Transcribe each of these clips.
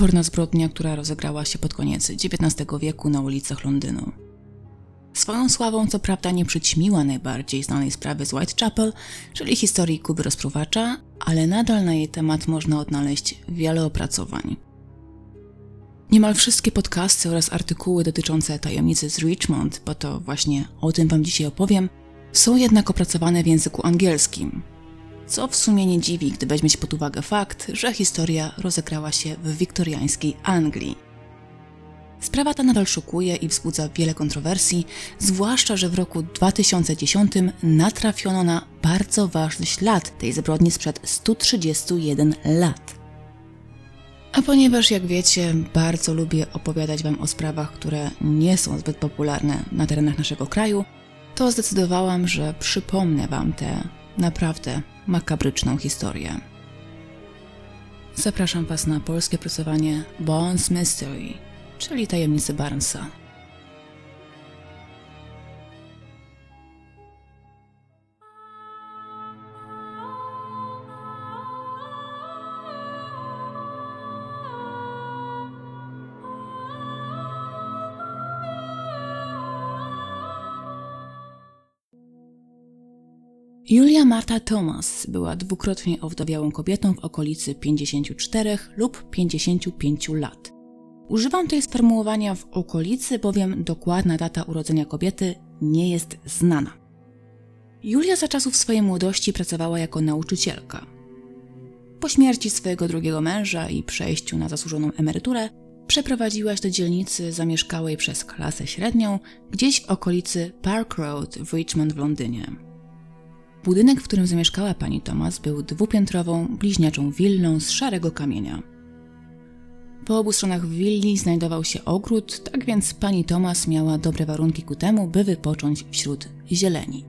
potworna zbrodnia, która rozegrała się pod koniec XIX wieku na ulicach Londynu. Swoją sławą co prawda nie przyćmiła najbardziej znanej sprawy z Whitechapel, czyli historii Kuby rozpruwacza, ale nadal na jej temat można odnaleźć wiele opracowań. Niemal wszystkie podcasty oraz artykuły dotyczące tajemnicy z Richmond, bo to właśnie o tym Wam dzisiaj opowiem, są jednak opracowane w języku angielskim. Co w sumie nie dziwi, gdy weźmie się pod uwagę fakt, że historia rozegrała się w wiktoriańskiej Anglii. Sprawa ta nadal szokuje i wzbudza wiele kontrowersji, zwłaszcza, że w roku 2010 natrafiono na bardzo ważny ślad tej zbrodni sprzed 131 lat. A ponieważ, jak wiecie, bardzo lubię opowiadać Wam o sprawach, które nie są zbyt popularne na terenach naszego kraju, to zdecydowałam, że przypomnę Wam tę naprawdę makabryczną historię. Zapraszam Was na polskie pracowanie Bones Mystery, czyli tajemnicy Barnesa. Julia Marta Thomas była dwukrotnie owdowiałą kobietą w okolicy 54 lub 55 lat. Używam tej sformułowania w okolicy, bowiem dokładna data urodzenia kobiety nie jest znana. Julia za czasów swojej młodości pracowała jako nauczycielka. Po śmierci swojego drugiego męża i przejściu na zasłużoną emeryturę, przeprowadziła się do dzielnicy zamieszkałej przez klasę średnią, gdzieś w okolicy Park Road w Richmond w Londynie. Budynek, w którym zamieszkała pani Thomas, był dwupiętrową, bliźniaczą willą z szarego kamienia. Po obu stronach willi znajdował się ogród, tak więc pani Thomas miała dobre warunki ku temu, by wypocząć wśród zieleni.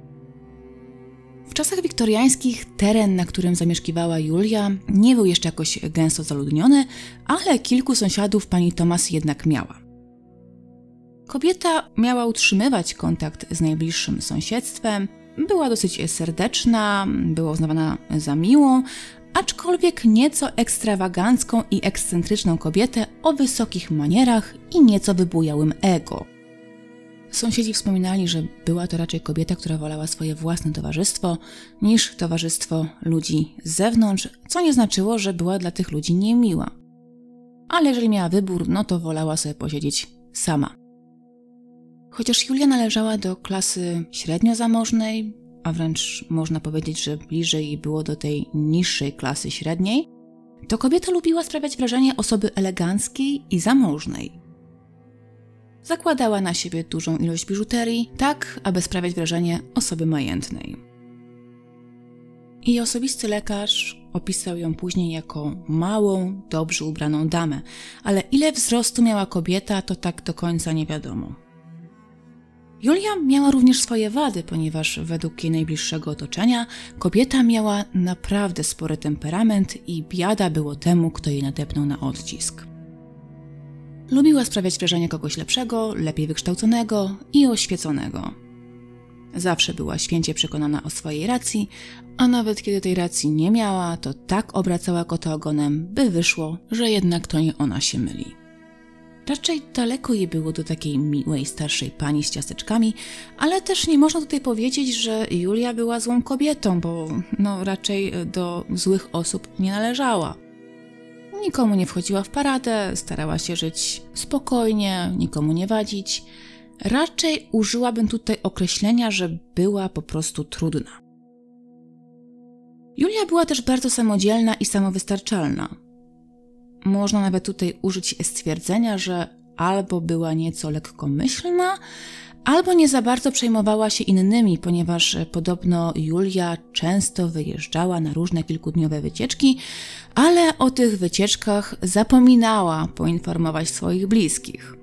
W czasach wiktoriańskich teren, na którym zamieszkiwała Julia, nie był jeszcze jakoś gęsto zaludniony, ale kilku sąsiadów pani Thomas jednak miała. Kobieta miała utrzymywać kontakt z najbliższym sąsiedztwem, była dosyć serdeczna, była uznawana za miłą, aczkolwiek nieco ekstrawagancką i ekscentryczną kobietę o wysokich manierach i nieco wybujałym ego. Sąsiedzi wspominali, że była to raczej kobieta, która wolała swoje własne towarzystwo niż towarzystwo ludzi z zewnątrz, co nie znaczyło, że była dla tych ludzi niemiła. Ale jeżeli miała wybór, no to wolała sobie posiedzieć sama. Chociaż Julia należała do klasy średnio zamożnej, a wręcz można powiedzieć, że bliżej było do tej niższej klasy średniej, to kobieta lubiła sprawiać wrażenie osoby eleganckiej i zamożnej. Zakładała na siebie dużą ilość biżuterii, tak aby sprawiać wrażenie osoby majętnej. Jej osobisty lekarz opisał ją później jako małą, dobrze ubraną damę, ale ile wzrostu miała kobieta, to tak do końca nie wiadomo. Julia miała również swoje wady, ponieważ według jej najbliższego otoczenia kobieta miała naprawdę spory temperament i biada było temu, kto jej nadepnął na odcisk. Lubiła sprawiać wrażenie kogoś lepszego, lepiej wykształconego i oświeconego. Zawsze była święcie przekonana o swojej racji, a nawet kiedy tej racji nie miała, to tak obracała kota ogonem, by wyszło, że jednak to nie ona się myli. Raczej daleko jej było do takiej miłej, starszej pani z ciasteczkami, ale też nie można tutaj powiedzieć, że Julia była złą kobietą, bo no raczej do złych osób nie należała. Nikomu nie wchodziła w paradę, starała się żyć spokojnie, nikomu nie wadzić. Raczej użyłabym tutaj określenia, że była po prostu trudna. Julia była też bardzo samodzielna i samowystarczalna. Można nawet tutaj użyć stwierdzenia, że albo była nieco lekkomyślna, albo nie za bardzo przejmowała się innymi, ponieważ podobno Julia często wyjeżdżała na różne kilkudniowe wycieczki, ale o tych wycieczkach zapominała poinformować swoich bliskich.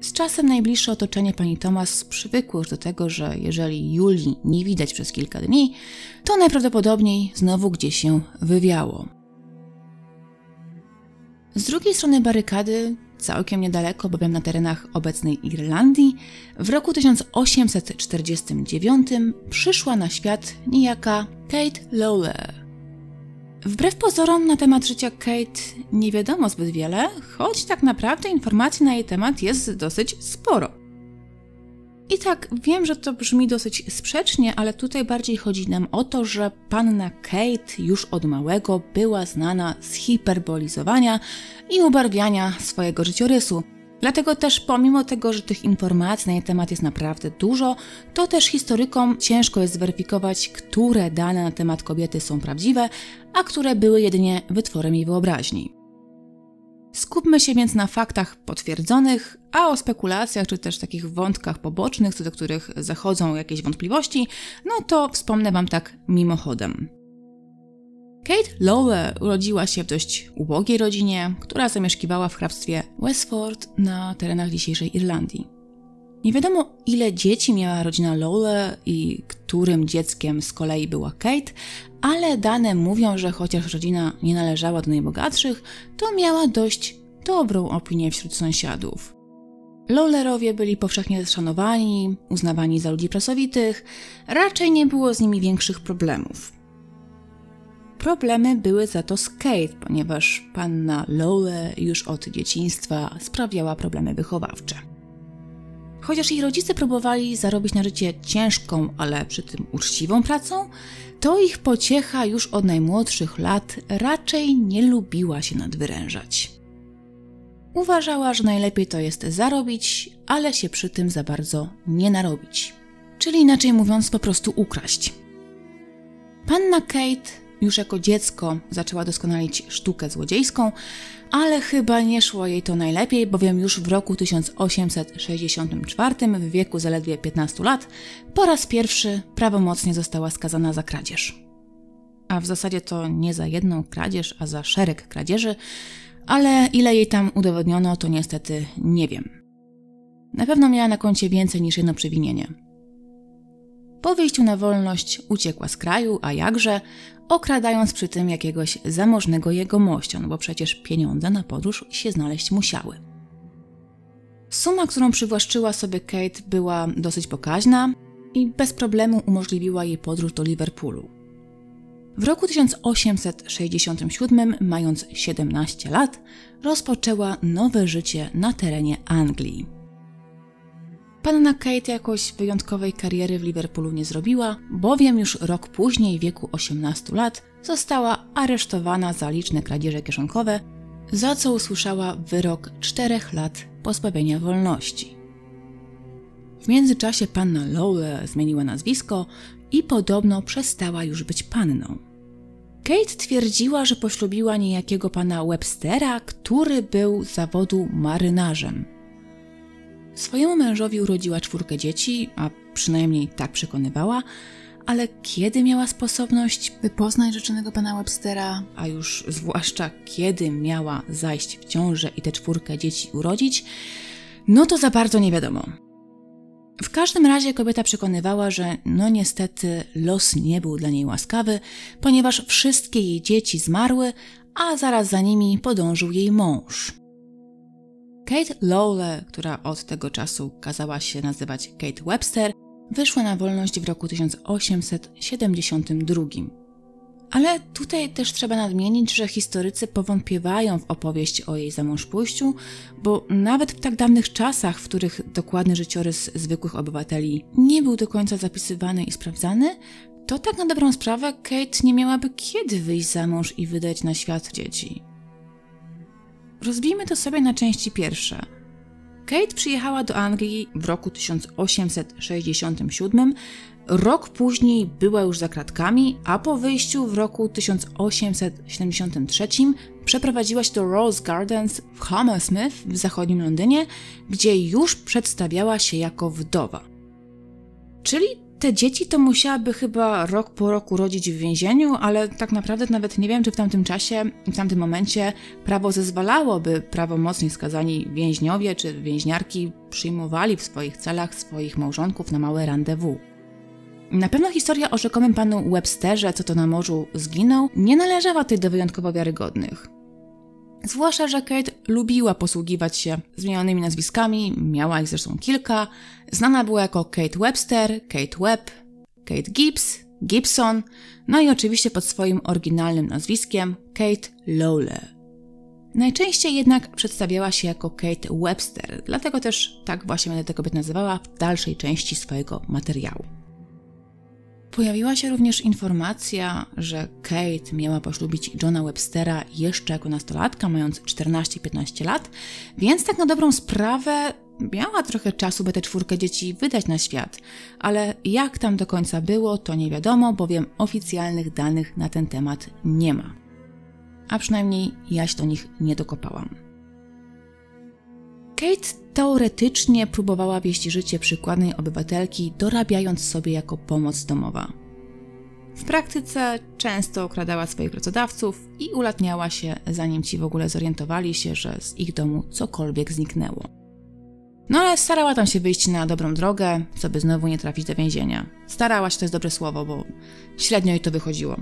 Z czasem najbliższe otoczenie pani Thomas przywykło już do tego, że jeżeli Julii nie widać przez kilka dni, to najprawdopodobniej znowu gdzieś się wywiało. Z drugiej strony barykady, całkiem niedaleko, bowiem na terenach obecnej Irlandii, w roku 1849 przyszła na świat niejaka Kate Lowell. Wbrew pozorom na temat życia Kate nie wiadomo zbyt wiele, choć tak naprawdę informacji na jej temat jest dosyć sporo. I tak, wiem, że to brzmi dosyć sprzecznie, ale tutaj bardziej chodzi nam o to, że panna Kate już od małego była znana z hiperbolizowania i ubarwiania swojego życiorysu. Dlatego też, pomimo tego, że tych informacji na jej temat jest naprawdę dużo, to też historykom ciężko jest zweryfikować, które dane na temat kobiety są prawdziwe, a które były jedynie wytworem jej wyobraźni. Skupmy się więc na faktach potwierdzonych, a o spekulacjach czy też takich wątkach pobocznych, co do których zachodzą jakieś wątpliwości, no to wspomnę Wam tak mimochodem. Kate Lowe urodziła się w dość ubogiej rodzinie, która zamieszkiwała w hrabstwie Westford na terenach dzisiejszej Irlandii. Nie wiadomo, ile dzieci miała rodzina Lowe i którym dzieckiem z kolei była Kate, ale dane mówią, że chociaż rodzina nie należała do najbogatszych, to miała dość dobrą opinię wśród sąsiadów. Lowlerowie byli powszechnie szanowani, uznawani za ludzi pracowitych, raczej nie było z nimi większych problemów. Problemy były za to z Kate, ponieważ panna Lowle już od dzieciństwa sprawiała problemy wychowawcze. Chociaż jej rodzice próbowali zarobić na życie ciężką, ale przy tym uczciwą pracą, to ich pociecha już od najmłodszych lat raczej nie lubiła się nadwyrężać. Uważała, że najlepiej to jest zarobić, ale się przy tym za bardzo nie narobić. Czyli inaczej mówiąc, po prostu ukraść. Panna Kate już jako dziecko zaczęła doskonalić sztukę złodziejską, ale chyba nie szło jej to najlepiej, bowiem już w roku 1864, w wieku zaledwie 15 lat, po raz pierwszy prawomocnie została skazana za kradzież. A w zasadzie to nie za jedną kradzież, a za szereg kradzieży, ale ile jej tam udowodniono, to niestety nie wiem. Na pewno miała na koncie więcej niż jedno przewinienie. Po wyjściu na wolność uciekła z kraju, a jakże, okradając przy tym jakiegoś zamożnego jegomościa, no bo przecież pieniądze na podróż się znaleźć musiały. Suma, którą przywłaszczyła sobie Kate, była dosyć pokaźna i bez problemu umożliwiła jej podróż do Liverpoolu. W roku 1867, mając 17 lat, rozpoczęła nowe życie na terenie Anglii. Panna Kate jakoś wyjątkowej kariery w Liverpoolu nie zrobiła, bowiem już rok później, w wieku 18 lat, została aresztowana za liczne kradzieże kieszonkowe, za co usłyszała wyrok 4 lat pozbawienia wolności. W międzyczasie panna Lowell zmieniła nazwisko i podobno przestała już być panną. Kate twierdziła, że poślubiła niejakiego pana Webstera, który był zawodu marynarzem – Swojemu mężowi urodziła czwórkę dzieci, a przynajmniej tak przekonywała, ale kiedy miała sposobność, by poznać rzeczonego pana Webstera, a już zwłaszcza kiedy miała zajść w ciążę i tę czwórkę dzieci urodzić, no to za bardzo nie wiadomo. W każdym razie kobieta przekonywała, że no niestety los nie był dla niej łaskawy, ponieważ wszystkie jej dzieci zmarły, a zaraz za nimi podążył jej mąż. Kate Lowle, która od tego czasu kazała się nazywać Kate Webster, wyszła na wolność w roku 1872. Ale tutaj też trzeba nadmienić, że historycy powątpiewają w opowieść o jej zamążpójściu, bo nawet w tak dawnych czasach, w których dokładny życiorys zwykłych obywateli nie był do końca zapisywany i sprawdzany, to tak na dobrą sprawę Kate nie miałaby kiedy wyjść za mąż i wydać na świat dzieci. Rozbijmy to sobie na części pierwsze. Kate przyjechała do Anglii w roku 1867. Rok później była już za kratkami, a po wyjściu w roku 1873 przeprowadziła się do Rose Gardens w Hammersmith w zachodnim Londynie, gdzie już przedstawiała się jako wdowa. Czyli te dzieci to musiałaby chyba rok po roku rodzić w więzieniu, ale tak naprawdę nawet nie wiem, czy w tamtym czasie, w tamtym momencie prawo zezwalało, prawomocnie skazani więźniowie czy więźniarki przyjmowali w swoich celach swoich małżonków na małe rendezvous. Na pewno historia o rzekomym panu Websterze, co to na morzu zginął, nie należała tej do wyjątkowo wiarygodnych. Zwłaszcza, że Kate lubiła posługiwać się zmienionymi nazwiskami, miała ich zresztą kilka. Znana była jako Kate Webster, Kate Webb, Kate Gibbs, Gibson, no i oczywiście pod swoim oryginalnym nazwiskiem Kate Lowell. Najczęściej jednak przedstawiała się jako Kate Webster, dlatego też tak właśnie będę tę kobietę nazywała w dalszej części swojego materiału. Pojawiła się również informacja, że Kate miała poślubić Johna Webstera jeszcze jako nastolatka, mając 14-15 lat, więc tak na dobrą sprawę miała trochę czasu, by tę czwórkę dzieci wydać na świat, ale jak tam do końca było, to nie wiadomo, bowiem oficjalnych danych na ten temat nie ma. A przynajmniej ja się do nich nie dokopałam. Kate teoretycznie próbowała wieść życie przykładnej obywatelki, dorabiając sobie jako pomoc domowa. W praktyce często okradała swoich pracodawców i ulatniała się, zanim ci w ogóle zorientowali się, że z ich domu cokolwiek zniknęło. No ale starała tam się wyjść na dobrą drogę, co by znowu nie trafić do więzienia. Starała się to jest dobre słowo, bo średnio jej to wychodziło.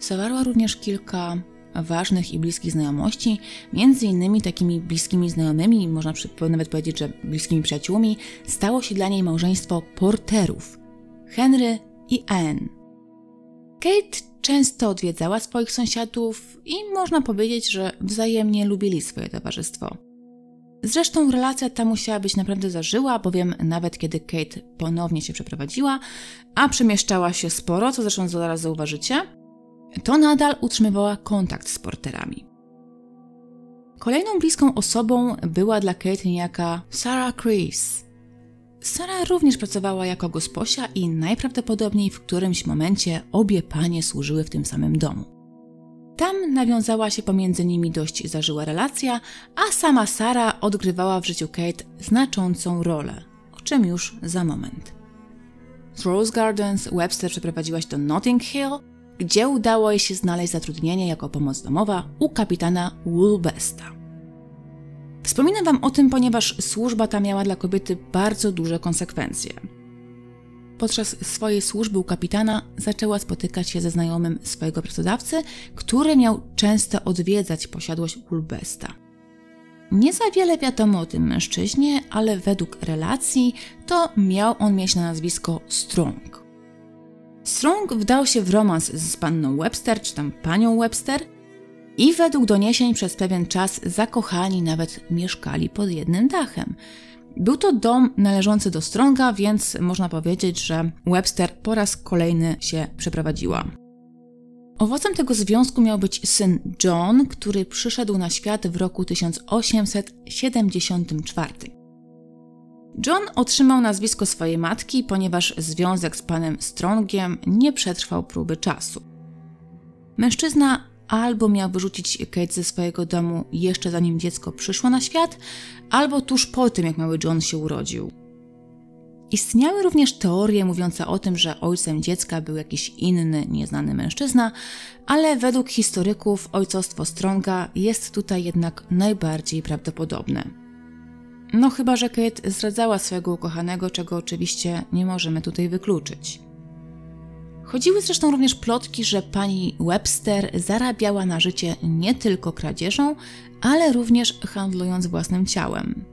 Zawarła również kilka ważnych i bliskich znajomości, między innymi takimi bliskimi znajomymi, można nawet powiedzieć, że bliskimi przyjaciółmi, stało się dla niej małżeństwo porterów Henry i Anne. Kate często odwiedzała swoich sąsiadów i można powiedzieć, że wzajemnie lubili swoje towarzystwo. Zresztą relacja ta musiała być naprawdę zażyła, bowiem nawet kiedy Kate ponownie się przeprowadziła, a przemieszczała się sporo, co zresztą zaraz zauważycie, to nadal utrzymywała kontakt z porterami. Kolejną bliską osobą była dla Kate niejaka Sarah Chris. Sarah również pracowała jako gosposia i najprawdopodobniej w którymś momencie obie panie służyły w tym samym domu. Tam nawiązała się pomiędzy nimi dość zażyła relacja, a sama Sara odgrywała w życiu Kate znaczącą rolę, o czym już za moment. Z Rose Gardens Webster przeprowadziła się do Notting Hill, gdzie udało jej się znaleźć zatrudnienie jako pomoc domowa u kapitana Woolbesta. Wspominam Wam o tym, ponieważ służba ta miała dla kobiety bardzo duże konsekwencje. Podczas swojej służby u kapitana zaczęła spotykać się ze znajomym swojego pracodawcy, który miał często odwiedzać posiadłość Woolbesta. Nie za wiele wiadomo o tym mężczyźnie, ale według relacji to miał on mieć na nazwisko Strong. Strong wdał się w romans z panną Webster, czy tam panią Webster, i według doniesień przez pewien czas zakochani nawet mieszkali pod jednym dachem. Był to dom należący do Stronga, więc można powiedzieć, że Webster po raz kolejny się przeprowadziła. Owocem tego związku miał być syn John, który przyszedł na świat w roku 1874. John otrzymał nazwisko swojej matki, ponieważ związek z panem Strongiem nie przetrwał próby czasu. Mężczyzna albo miał wyrzucić Kate ze swojego domu jeszcze zanim dziecko przyszło na świat, albo tuż po tym, jak mały John się urodził. Istniały również teorie mówiące o tym, że ojcem dziecka był jakiś inny, nieznany mężczyzna, ale według historyków ojcostwo Stronga jest tutaj jednak najbardziej prawdopodobne. No chyba, że Kate zdradzała swojego ukochanego, czego oczywiście nie możemy tutaj wykluczyć. Chodziły zresztą również plotki, że pani Webster zarabiała na życie nie tylko kradzieżą, ale również handlując własnym ciałem.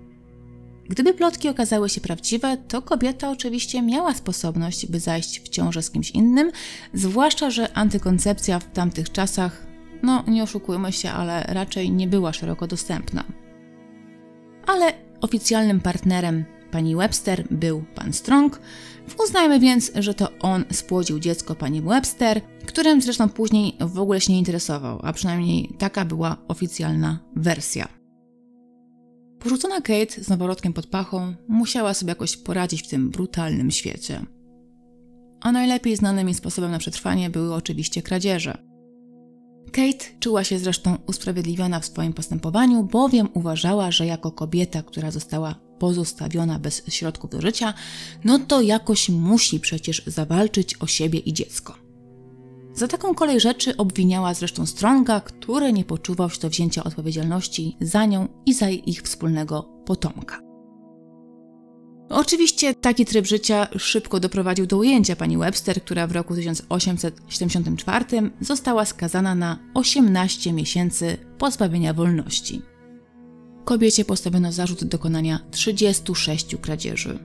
Gdyby plotki okazały się prawdziwe, to kobieta oczywiście miała sposobność, by zajść w ciążę z kimś innym, zwłaszcza, że antykoncepcja w tamtych czasach, no nie oszukujmy się, ale raczej nie była szeroko dostępna. Ale Oficjalnym partnerem pani Webster był pan Strong. Uznajmy więc, że to on spłodził dziecko pani Webster, którym zresztą później w ogóle się nie interesował, a przynajmniej taka była oficjalna wersja. Porzucona Kate z noworodkiem pod pachą musiała sobie jakoś poradzić w tym brutalnym świecie. A najlepiej znanym jej sposobem na przetrwanie były oczywiście kradzieże. Kate czuła się zresztą usprawiedliwiona w swoim postępowaniu, bowiem uważała, że jako kobieta, która została pozostawiona bez środków do życia, no to jakoś musi przecież zawalczyć o siebie i dziecko. Za taką kolej rzeczy obwiniała zresztą Stronga, który nie poczuwał się do wzięcia odpowiedzialności za nią i za ich wspólnego potomka. Oczywiście taki tryb życia szybko doprowadził do ujęcia pani Webster, która w roku 1874 została skazana na 18 miesięcy pozbawienia wolności. Kobiecie postawiono zarzut dokonania 36 kradzieży.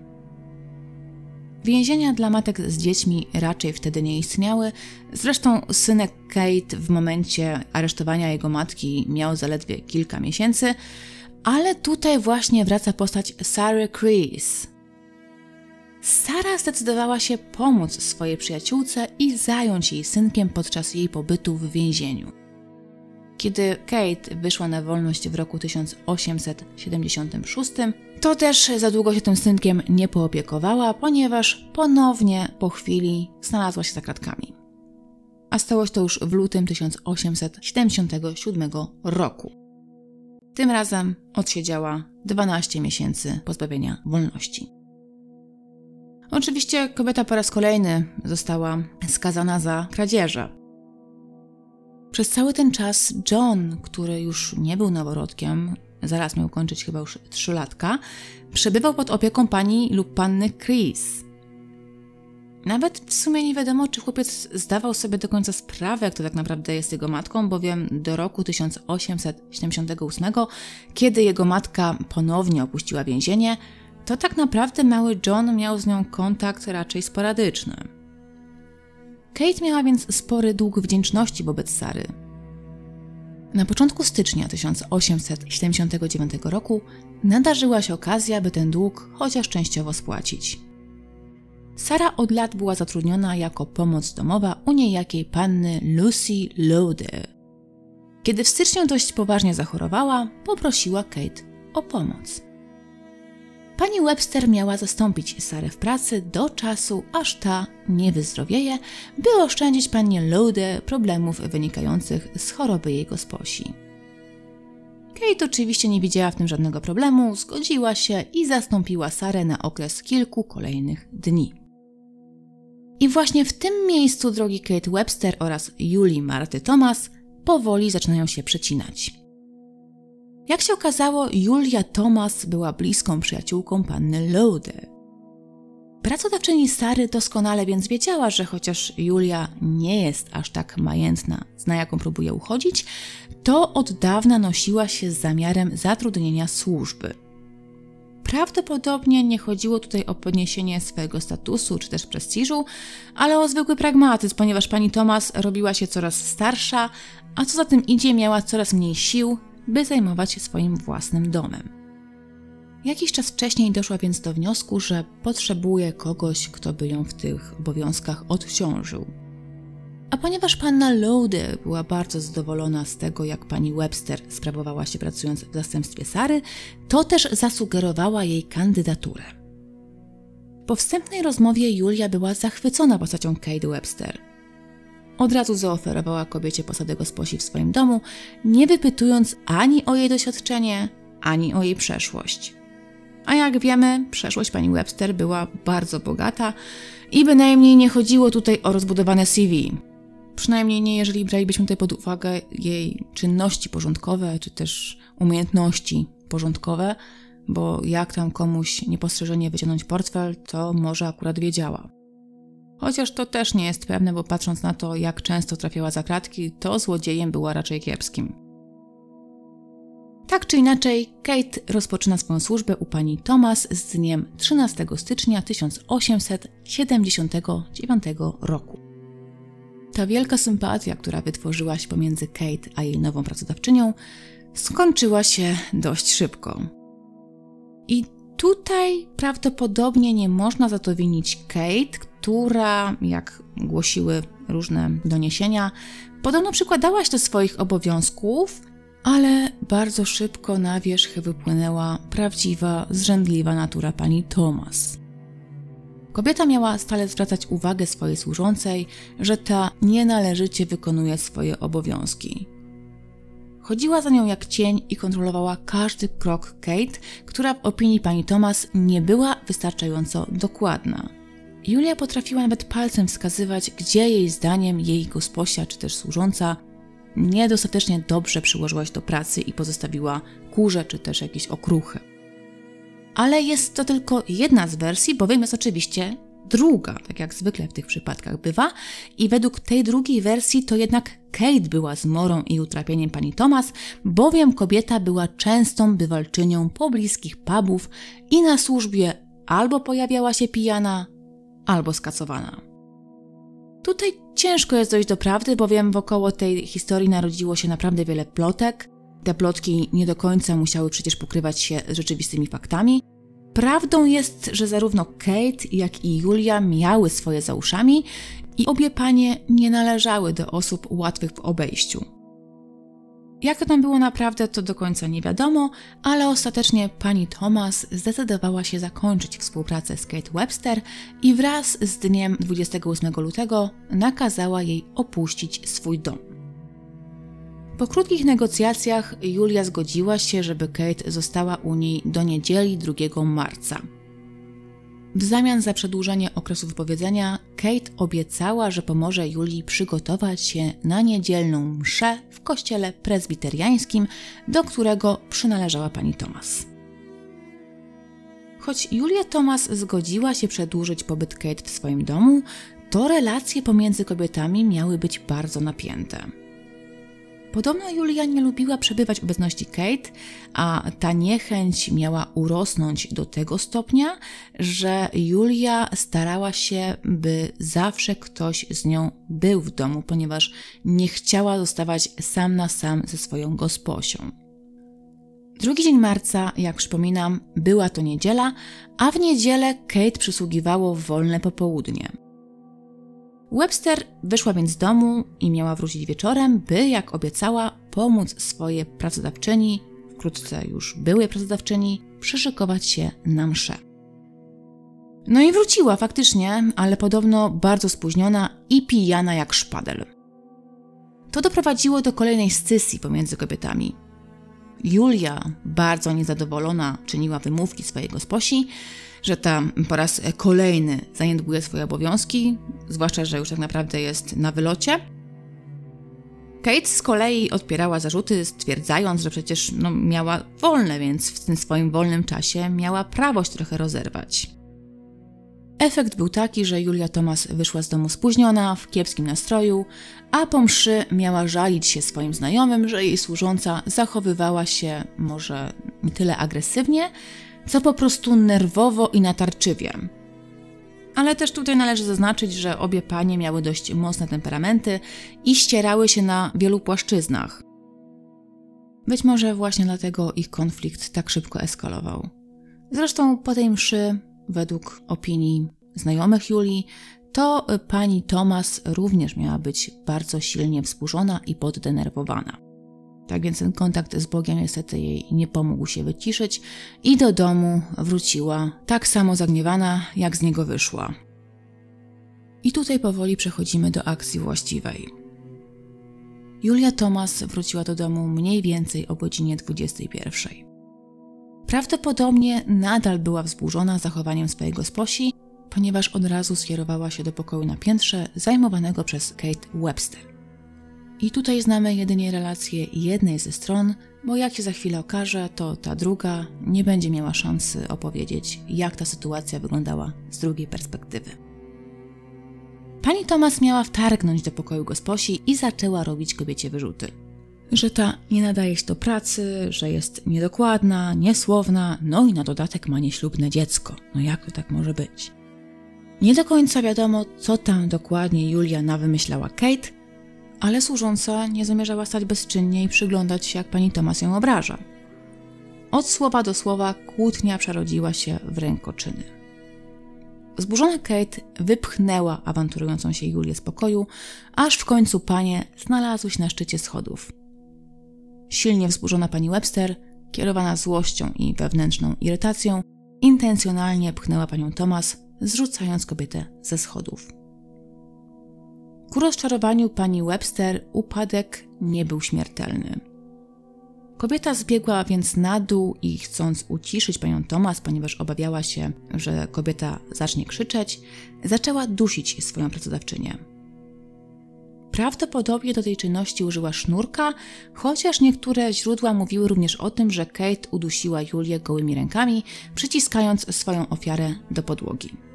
Więzienia dla matek z dziećmi raczej wtedy nie istniały. Zresztą synek Kate w momencie aresztowania jego matki miał zaledwie kilka miesięcy, ale tutaj właśnie wraca postać Sarah Chris. Sara zdecydowała się pomóc swojej przyjaciółce i zająć jej synkiem podczas jej pobytu w więzieniu. Kiedy Kate wyszła na wolność w roku 1876, to też za długo się tym synkiem nie poopiekowała, ponieważ ponownie po chwili znalazła się za kratkami. A stało się to już w lutym 1877 roku. Tym razem odsiedziała 12 miesięcy pozbawienia wolności. Oczywiście kobieta po raz kolejny została skazana za kradzieże. Przez cały ten czas John, który już nie był noworodkiem, zaraz miał kończyć chyba już trzylatka, przebywał pod opieką pani lub panny Chris. Nawet w sumie nie wiadomo, czy chłopiec zdawał sobie do końca sprawę, kto tak naprawdę jest jego matką, bowiem do roku 1878, kiedy jego matka ponownie opuściła więzienie, to tak naprawdę mały John miał z nią kontakt raczej sporadyczny. Kate miała więc spory dług wdzięczności wobec Sary. Na początku stycznia 1879 roku nadarzyła się okazja, by ten dług chociaż częściowo spłacić. Sara od lat była zatrudniona jako pomoc domowa u niejakiej panny Lucy Lode. Kiedy w styczniu dość poważnie zachorowała, poprosiła Kate o pomoc. Pani Webster miała zastąpić Sarę w pracy do czasu, aż ta nie wyzdrowieje, by oszczędzić pani Lode problemów wynikających z choroby jej gosposi. Kate oczywiście nie widziała w tym żadnego problemu, zgodziła się i zastąpiła Sarę na okres kilku kolejnych dni. I właśnie w tym miejscu drogi Kate Webster oraz Julie Marty Thomas powoli zaczynają się przecinać. Jak się okazało, Julia Thomas była bliską przyjaciółką panny Lode. Pracodawczyni Sary doskonale więc wiedziała, że chociaż Julia nie jest aż tak majętna, zna jaką próbuje uchodzić, to od dawna nosiła się z zamiarem zatrudnienia służby. Prawdopodobnie nie chodziło tutaj o podniesienie swojego statusu czy też prestiżu, ale o zwykły pragmatyzm, ponieważ pani Thomas robiła się coraz starsza, a co za tym idzie miała coraz mniej sił, by zajmować się swoim własnym domem. Jakiś czas wcześniej doszła więc do wniosku, że potrzebuje kogoś, kto by ją w tych obowiązkach odciążył. A ponieważ panna Lode była bardzo zadowolona z tego, jak pani Webster sprawowała się pracując w zastępstwie Sary, to też zasugerowała jej kandydaturę. Po wstępnej rozmowie Julia była zachwycona postacią Kate Webster – od razu zaoferowała kobiecie posadę gosposi w swoim domu, nie wypytując ani o jej doświadczenie, ani o jej przeszłość. A jak wiemy, przeszłość pani Webster była bardzo bogata i bynajmniej nie chodziło tutaj o rozbudowane CV. Przynajmniej nie jeżeli bralibyśmy tutaj pod uwagę jej czynności porządkowe, czy też umiejętności porządkowe, bo jak tam komuś niepostrzeżenie wyciągnąć portfel, to może akurat wiedziała. Chociaż to też nie jest pewne, bo patrząc na to, jak często trafiała za kratki, to złodziejem była raczej kiepskim. Tak czy inaczej, Kate rozpoczyna swoją służbę u pani Thomas z dniem 13 stycznia 1879 roku. Ta wielka sympatia, która wytworzyła się pomiędzy Kate a jej nową pracodawczynią, skończyła się dość szybko. I tutaj prawdopodobnie nie można za to winić Kate, która, jak głosiły różne doniesienia, podobno przykładała się do swoich obowiązków, ale bardzo szybko na wierzch wypłynęła prawdziwa, zrzędliwa natura pani Thomas. Kobieta miała stale zwracać uwagę swojej służącej, że ta nienależycie wykonuje swoje obowiązki. Chodziła za nią jak cień i kontrolowała każdy krok Kate, która w opinii pani Thomas nie była wystarczająco dokładna. Julia potrafiła nawet palcem wskazywać, gdzie jej zdaniem jej gosposia czy też służąca niedostatecznie dobrze przyłożyła się do pracy i pozostawiła kurze czy też jakieś okruchy. Ale jest to tylko jedna z wersji, bowiem jest oczywiście druga, tak jak zwykle w tych przypadkach bywa, i według tej drugiej wersji to jednak Kate była zmorą i utrapieniem pani Thomas, bowiem kobieta była częstą bywalczynią pobliskich pubów i na służbie albo pojawiała się pijana, albo skacowana. Tutaj ciężko jest dojść do prawdy, bowiem wokoło tej historii narodziło się naprawdę wiele plotek. Te plotki nie do końca musiały przecież pokrywać się z rzeczywistymi faktami. Prawdą jest, że zarówno Kate, jak i Julia miały swoje za uszami i obie panie nie należały do osób łatwych w obejściu. Jak to tam było naprawdę, to do końca nie wiadomo, ale ostatecznie pani Thomas zdecydowała się zakończyć współpracę z Kate Webster i wraz z dniem 28 lutego nakazała jej opuścić swój dom. Po krótkich negocjacjach Julia zgodziła się, żeby Kate została u niej do niedzieli 2 marca. W zamian za przedłużenie okresu wypowiedzenia, Kate obiecała, że pomoże Julii przygotować się na niedzielną mszę w kościele prezbiteriańskim, do którego przynależała pani Thomas. Choć Julia Thomas zgodziła się przedłużyć pobyt Kate w swoim domu, to relacje pomiędzy kobietami miały być bardzo napięte. Podobno Julia nie lubiła przebywać w obecności Kate, a ta niechęć miała urosnąć do tego stopnia, że Julia starała się, by zawsze ktoś z nią był w domu, ponieważ nie chciała zostawać sam na sam ze swoją gosposią. Drugi dzień marca, jak przypominam, była to niedziela, a w niedzielę Kate przysługiwało wolne popołudnie. Webster wyszła więc z domu i miała wrócić wieczorem, by, jak obiecała, pomóc swojej pracodawczyni, wkrótce już byłej pracodawczyni, przyszykować się na mszę. No i wróciła faktycznie, ale podobno bardzo spóźniona i pijana jak szpadel. To doprowadziło do kolejnej scysji pomiędzy kobietami. Julia, bardzo niezadowolona, czyniła wymówki swojego sposi, że ta po raz kolejny zaniedbuje swoje obowiązki, zwłaszcza, że już tak naprawdę jest na wylocie. Kate z kolei odpierała zarzuty, stwierdzając, że przecież no, miała wolne, więc w tym swoim wolnym czasie miała prawość trochę rozerwać. Efekt był taki, że Julia Thomas wyszła z domu spóźniona, w kiepskim nastroju, a po mszy miała żalić się swoim znajomym, że jej służąca zachowywała się może tyle agresywnie, co po prostu nerwowo i natarczywie. Ale też tutaj należy zaznaczyć, że obie panie miały dość mocne temperamenty i ścierały się na wielu płaszczyznach. Być może właśnie dlatego ich konflikt tak szybko eskalował. Zresztą po tej mszy, według opinii znajomych Julii, to pani Thomas również miała być bardzo silnie wzburzona i poddenerwowana. Tak więc ten kontakt z Bogiem niestety jej nie pomógł się wyciszyć i do domu wróciła tak samo zagniewana, jak z niego wyszła. I tutaj powoli przechodzimy do akcji właściwej. Julia Thomas wróciła do domu mniej więcej o godzinie 21. Prawdopodobnie nadal była wzburzona zachowaniem swojego sposi, ponieważ od razu skierowała się do pokoju na piętrze zajmowanego przez Kate Webster. I tutaj znamy jedynie relację jednej ze stron, bo jak się za chwilę okaże, to ta druga nie będzie miała szansy opowiedzieć, jak ta sytuacja wyglądała z drugiej perspektywy. Pani Thomas miała wtargnąć do pokoju gosposi i zaczęła robić kobiecie wyrzuty. Że ta nie nadaje się do pracy, że jest niedokładna, niesłowna, no i na dodatek ma nieślubne dziecko. No jak to tak może być? Nie do końca wiadomo, co tam dokładnie Julia nawymyślała Kate, ale służąca nie zamierzała stać bezczynnie i przyglądać się, jak pani Tomas ją obraża. Od słowa do słowa kłótnia przerodziła się w rękoczyny. Zburzona Kate wypchnęła awanturującą się Julię z pokoju, aż w końcu panie znalazły się na szczycie schodów. Silnie wzburzona pani Webster, kierowana złością i wewnętrzną irytacją, intencjonalnie pchnęła panią Thomas, zrzucając kobietę ze schodów. Ku rozczarowaniu pani Webster upadek nie był śmiertelny. Kobieta zbiegła więc na dół i chcąc uciszyć panią Thomas, ponieważ obawiała się, że kobieta zacznie krzyczeć, zaczęła dusić swoją pracodawczynię. Prawdopodobnie do tej czynności użyła sznurka, chociaż niektóre źródła mówiły również o tym, że Kate udusiła Julię gołymi rękami, przyciskając swoją ofiarę do podłogi.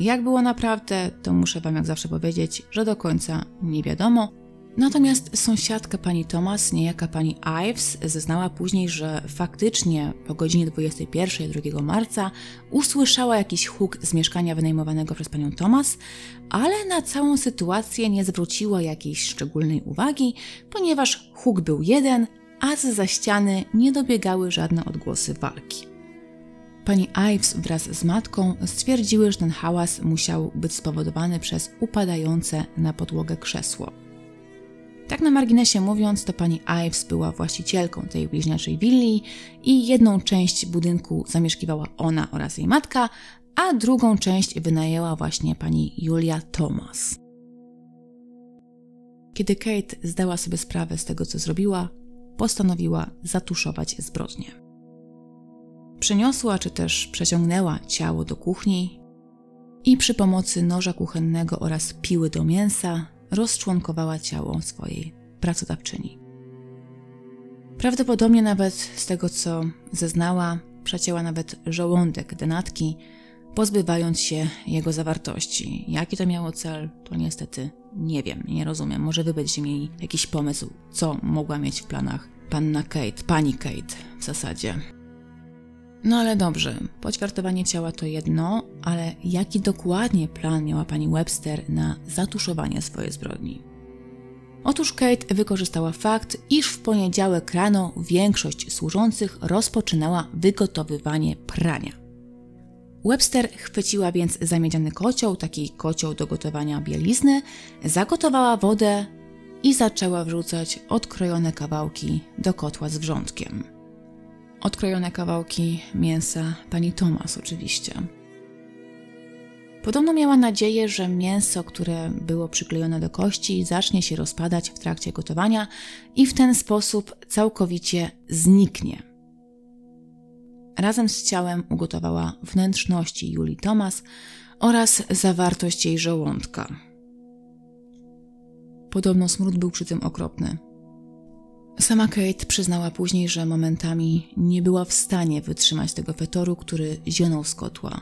Jak było naprawdę, to muszę Wam jak zawsze powiedzieć, że do końca nie wiadomo. Natomiast sąsiadka pani Thomas, niejaka pani Ives, zeznała później, że faktycznie po godzinie 21 2 marca usłyszała jakiś huk z mieszkania wynajmowanego przez panią Thomas, ale na całą sytuację nie zwróciła jakiejś szczególnej uwagi, ponieważ huk był jeden, a z za ściany nie dobiegały żadne odgłosy walki. Pani Ives wraz z matką stwierdziły, że ten hałas musiał być spowodowany przez upadające na podłogę krzesło. Tak na marginesie mówiąc, to pani Ives była właścicielką tej bliźniaczej willi i jedną część budynku zamieszkiwała ona oraz jej matka, a drugą część wynajęła właśnie pani Julia Thomas. Kiedy Kate zdała sobie sprawę z tego, co zrobiła, postanowiła zatuszować zbrodnię. Przeniosła czy też przeciągnęła ciało do kuchni i przy pomocy noża kuchennego oraz piły do mięsa rozczłonkowała ciało swojej pracodawczyni. Prawdopodobnie nawet z tego, co zeznała, przecięła nawet żołądek denatki, pozbywając się jego zawartości. Jaki to miało cel, to niestety nie wiem, nie rozumiem. Może wy będziecie mieli jakiś pomysł, co mogła mieć w planach panna Kate, pani Kate w zasadzie. No ale dobrze, poćwiartowanie ciała to jedno, ale jaki dokładnie plan miała pani Webster na zatuszowanie swojej zbrodni? Otóż Kate wykorzystała fakt, iż w poniedziałek rano większość służących rozpoczynała wygotowywanie prania. Webster chwyciła więc zamiedziany kocioł, taki kocioł do gotowania bielizny, zagotowała wodę i zaczęła wrzucać odkrojone kawałki do kotła z wrzątkiem. Odkrojone kawałki mięsa pani Thomas oczywiście. Podobno miała nadzieję, że mięso, które było przyklejone do kości, zacznie się rozpadać w trakcie gotowania i w ten sposób całkowicie zniknie. Razem z ciałem ugotowała wnętrzności Julii Thomas oraz zawartość jej żołądka. Podobno smród był przy tym okropny. Sama Kate przyznała później, że momentami nie była w stanie wytrzymać tego fetoru, który zionął z kotła.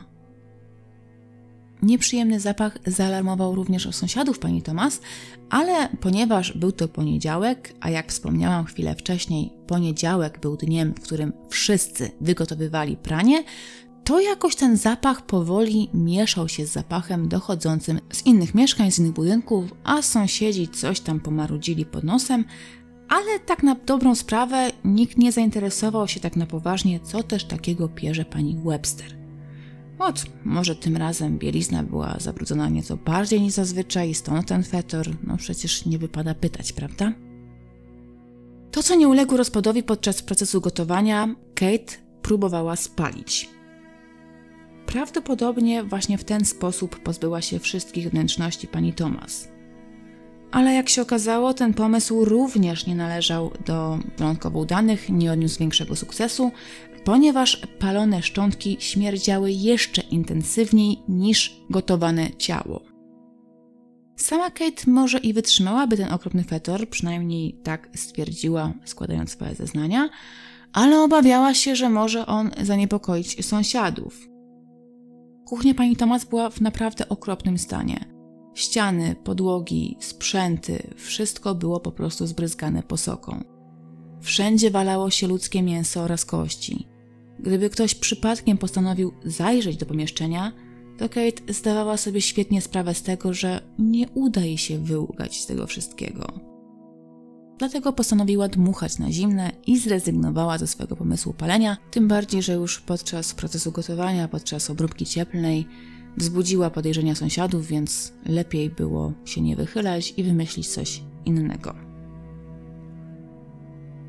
Nieprzyjemny zapach zaalarmował również sąsiadów pani Thomas, ale ponieważ był to poniedziałek, a jak wspomniałam chwilę wcześniej, poniedziałek był dniem, w którym wszyscy wygotowywali pranie, to jakoś ten zapach powoli mieszał się z zapachem dochodzącym z innych mieszkań, z innych budynków, a sąsiedzi coś tam pomarudzili pod nosem, ale tak na dobrą sprawę nikt nie zainteresował się tak na poważnie, co też takiego pierze pani Webster. Ot, może tym razem bielizna była zabrudzona nieco bardziej niż zazwyczaj, stąd ten fetor, no przecież nie wypada pytać, prawda? To, co nie uległo rozpadowi podczas procesu gotowania, Kate próbowała spalić. Prawdopodobnie właśnie w ten sposób pozbyła się wszystkich wnętrzności pani Thomas. Ale jak się okazało, ten pomysł również nie należał do wyjątkowo udanych, nie odniósł większego sukcesu, ponieważ palone szczątki śmierdziały jeszcze intensywniej niż gotowane ciało. Sama Kate może i wytrzymałaby ten okropny fetor, przynajmniej tak stwierdziła, składając swoje zeznania, ale obawiała się, że może on zaniepokoić sąsiadów. Kuchnia pani Tomas była w naprawdę okropnym stanie. Ściany, podłogi, sprzęty, wszystko było po prostu zbryzgane posoką. Wszędzie walało się ludzkie mięso oraz kości. Gdyby ktoś przypadkiem postanowił zajrzeć do pomieszczenia, to Kate zdawała sobie świetnie sprawę z tego, że nie uda jej się wyłgać z tego wszystkiego. Dlatego postanowiła dmuchać na zimne i zrezygnowała ze swojego pomysłu palenia, tym bardziej, że już podczas procesu gotowania, podczas obróbki cieplnej, wzbudziła podejrzenia sąsiadów, więc lepiej było się nie wychylać i wymyślić coś innego.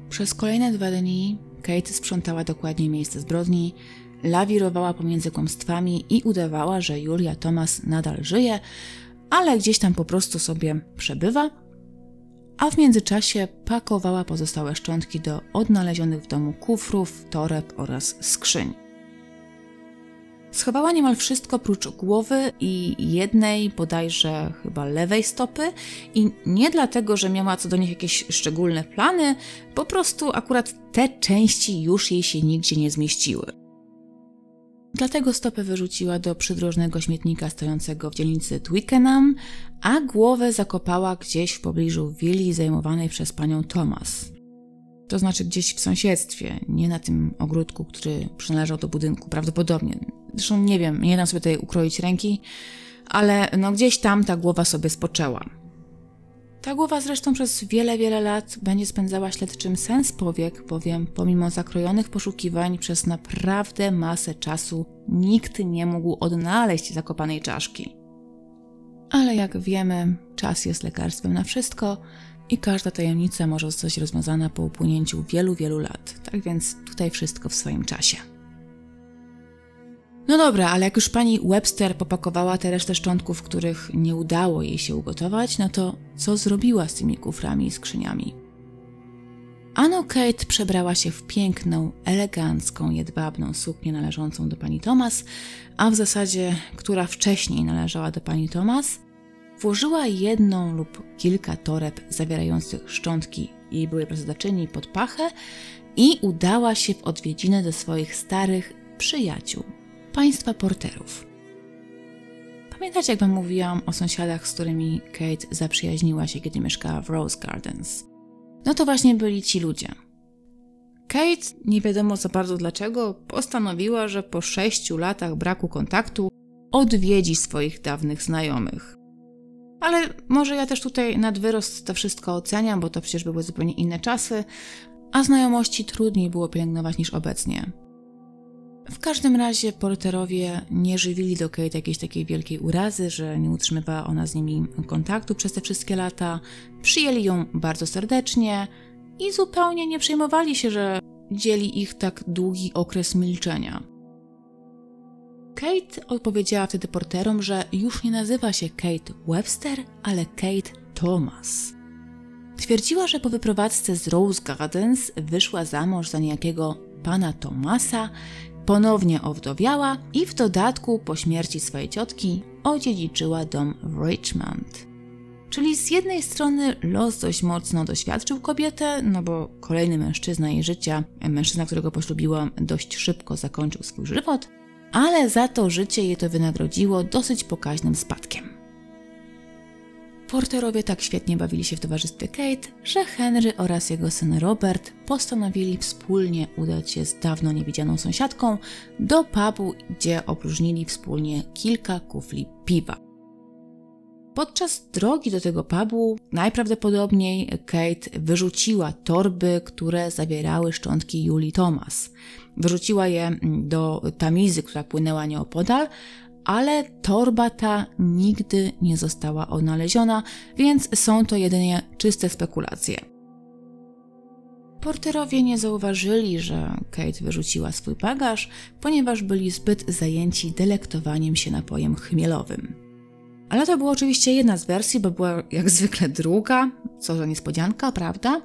Przez kolejne dwa dni Kate sprzątała dokładnie miejsce zbrodni, lawirowała pomiędzy kłamstwami i udawała, że Julia Thomas nadal żyje, ale gdzieś tam po prostu sobie przebywa, a w międzyczasie pakowała pozostałe szczątki do odnalezionych w domu kufrów, toreb oraz skrzyń. Schowała niemal wszystko prócz głowy i jednej, bodajże chyba lewej stopy, i nie dlatego, że miała co do nich jakieś szczególne plany, po prostu akurat te części już jej się nigdzie nie zmieściły. Dlatego stopę wyrzuciła do przydrożnego śmietnika stojącego w dzielnicy Twickenham, a głowę zakopała gdzieś w pobliżu willi zajmowanej przez panią Thomas. To znaczy gdzieś w sąsiedztwie, nie na tym ogródku, który przynależał do budynku, prawdopodobnie. Zresztą nie wiem, nie dam sobie tutaj ukroić ręki, ale no gdzieś tam ta głowa sobie spoczęła. Ta głowa zresztą przez wiele, wiele lat będzie spędzała śledczym sens powiek, bowiem pomimo zakrojonych poszukiwań przez naprawdę masę czasu nikt nie mógł odnaleźć zakopanej czaszki. Ale jak wiemy, czas jest lekarstwem na wszystko i każda tajemnica może zostać rozwiązana po upłynięciu wielu, wielu lat. Tak więc tutaj wszystko w swoim czasie. No dobra, ale jak już pani Webster popakowała te resztę szczątków, których nie udało jej się ugotować, no to co zrobiła z tymi kuframi i skrzyniami? Ano Kate przebrała się w piękną, elegancką, jedwabną suknię należącą do pani Thomas, a w zasadzie, która wcześniej należała do pani Thomas, włożyła jedną lub kilka toreb zawierających szczątki jej byłej pracodawczyni pod pachę i udała się w odwiedziny do swoich starych przyjaciół państwa porterów. Pamiętacie, jak wam mówiłam o sąsiadach, z którymi Kate zaprzyjaźniła się, kiedy mieszkała w Rose Gardens? No to właśnie byli ci ludzie. Kate, nie wiadomo za bardzo dlaczego, postanowiła, że po sześciu latach braku kontaktu odwiedzi swoich dawnych znajomych. Ale może ja też tutaj nad wyrost to wszystko oceniam, bo to przecież były zupełnie inne czasy, a znajomości trudniej było pielęgnować niż obecnie. W każdym razie porterowie nie żywili do Kate jakiejś takiej wielkiej urazy, że nie utrzymywała ona z nimi kontaktu przez te wszystkie lata. Przyjęli ją bardzo serdecznie i zupełnie nie przejmowali się, że dzieli ich tak długi okres milczenia. Kate odpowiedziała wtedy porterom, że już nie nazywa się Kate Webster, ale Kate Thomas. Twierdziła, że po wyprowadzce z Rose Gardens wyszła za mąż za niejakiego pana Thomasa ponownie owdowiała i w dodatku po śmierci swojej ciotki odziedziczyła dom w Richmond. Czyli z jednej strony los dość mocno doświadczył kobietę, no bo kolejny mężczyzna jej życia, mężczyzna, którego poślubiła, dość szybko zakończył swój żywot, ale za to życie jej to wynagrodziło dosyć pokaźnym spadkiem. Porterowie tak świetnie bawili się w towarzystwie Kate, że Henry oraz jego syn Robert postanowili wspólnie udać się z dawno niewidzianą sąsiadką do pubu, gdzie opróżnili wspólnie kilka kufli piwa. Podczas drogi do tego pubu najprawdopodobniej Kate wyrzuciła torby, które zawierały szczątki Julii Thomas. Wyrzuciła je do tamizy, która płynęła nieopodal, ale torba ta nigdy nie została odnaleziona, więc są to jedynie czyste spekulacje. Porterowie nie zauważyli, że Kate wyrzuciła swój bagaż, ponieważ byli zbyt zajęci delektowaniem się napojem chmielowym. Ale to była oczywiście jedna z wersji, bo była jak zwykle druga, co za niespodzianka, prawda?